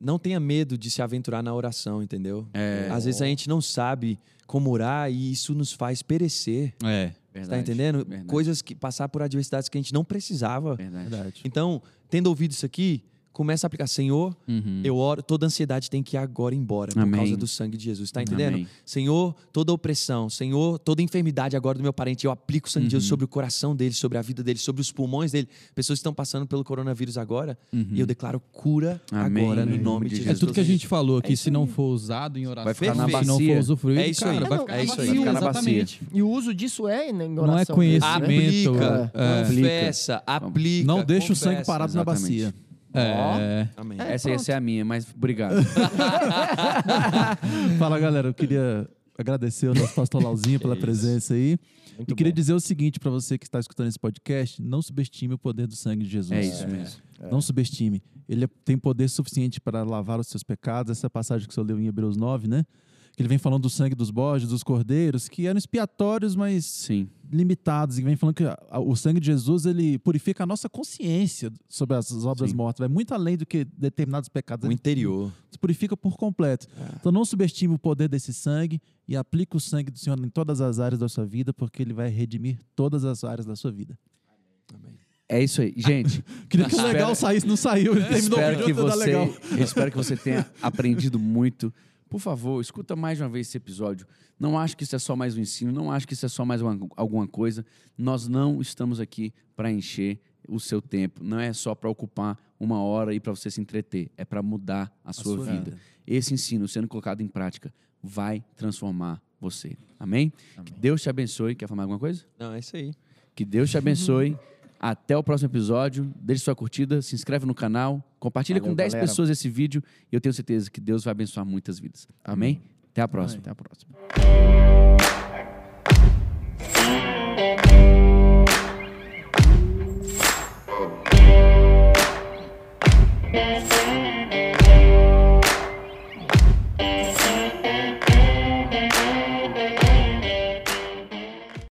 não tenha medo de se aventurar na oração, entendeu? É. Às vezes a gente não sabe como orar e isso nos faz perecer. É. Você tá entendendo? Verdade. Coisas que passar por adversidades que a gente não precisava. Verdade. Verdade. Então, tendo ouvido isso aqui, começa a aplicar, Senhor, Uhum. eu oro, toda ansiedade tem que ir agora embora por Amém. causa do sangue de Jesus, tá entendendo? Amém. Senhor, toda opressão, Senhor, toda enfermidade agora do meu parente, eu aplico o sangue de Uhum. Jesus sobre o coração dele, sobre a vida dele, sobre os pulmões dele. Pessoas estão passando pelo coronavírus agora e eu declaro cura Uhum. Amém. agora no Em nome de É Jesus. tudo que a gente falou aqui, isso se não for usado em oração, Vai ficar na se não bacia. for usufruído, É isso aí. cara, vai É, ficar não, é isso aí. Vai ficar na bacia. exatamente. E o uso disso é em oração. Não é conhecimento. Aplica, É. confessa, aplica. Não deixa o sangue confessa. parado na exatamente. bacia. É. Amém. Essa ia ser a minha, mas obrigado. Fala, galera. Eu queria agradecer ao nosso pastor Lauzinho pela presença aí. Muito e queria bom. dizer o seguinte para você que está escutando esse podcast: não subestime o poder do sangue de Jesus. É isso mesmo. Não subestime. Ele é- tem poder suficiente para lavar os seus pecados. Essa passagem que o senhor leu em Hebreus 9, né? Que ele vem falando do sangue dos bodes, dos cordeiros, que eram expiatórios, mas Sim. limitados. E vem falando que o sangue de Jesus ele purifica a nossa consciência sobre as obras Sim. mortas. Vai muito além do que determinados pecados. O Ele interior. purifica por completo. Então não subestime o poder desse sangue e aplique o sangue do Senhor em todas as áreas da sua vida, porque ele vai redimir todas as áreas da sua vida. É isso aí. Gente, Queria que o legal saísse, não saiu. Ele terminou espero o que vídeo, tá você, legal. espero que você tenha aprendido muito. Por favor, escuta mais uma vez esse episódio. Não acho que isso é só mais um ensino, não acho que isso é só mais uma- alguma coisa. Nós não estamos aqui para encher o seu tempo. Não é só para ocupar uma hora e para você se entreter. É para mudar a sua, sua vida. vida. Esse ensino sendo colocado em prática vai transformar você. Amém? Que Deus te abençoe. Quer falar alguma coisa? Não, é isso aí. Que Deus te abençoe. Até o próximo episódio. Deixe sua curtida, se inscreve no canal, compartilha Valeu, com 10 galera. pessoas esse vídeo e eu tenho certeza que Deus vai abençoar muitas vidas. Amém? Até a próxima. Até a próxima. Thank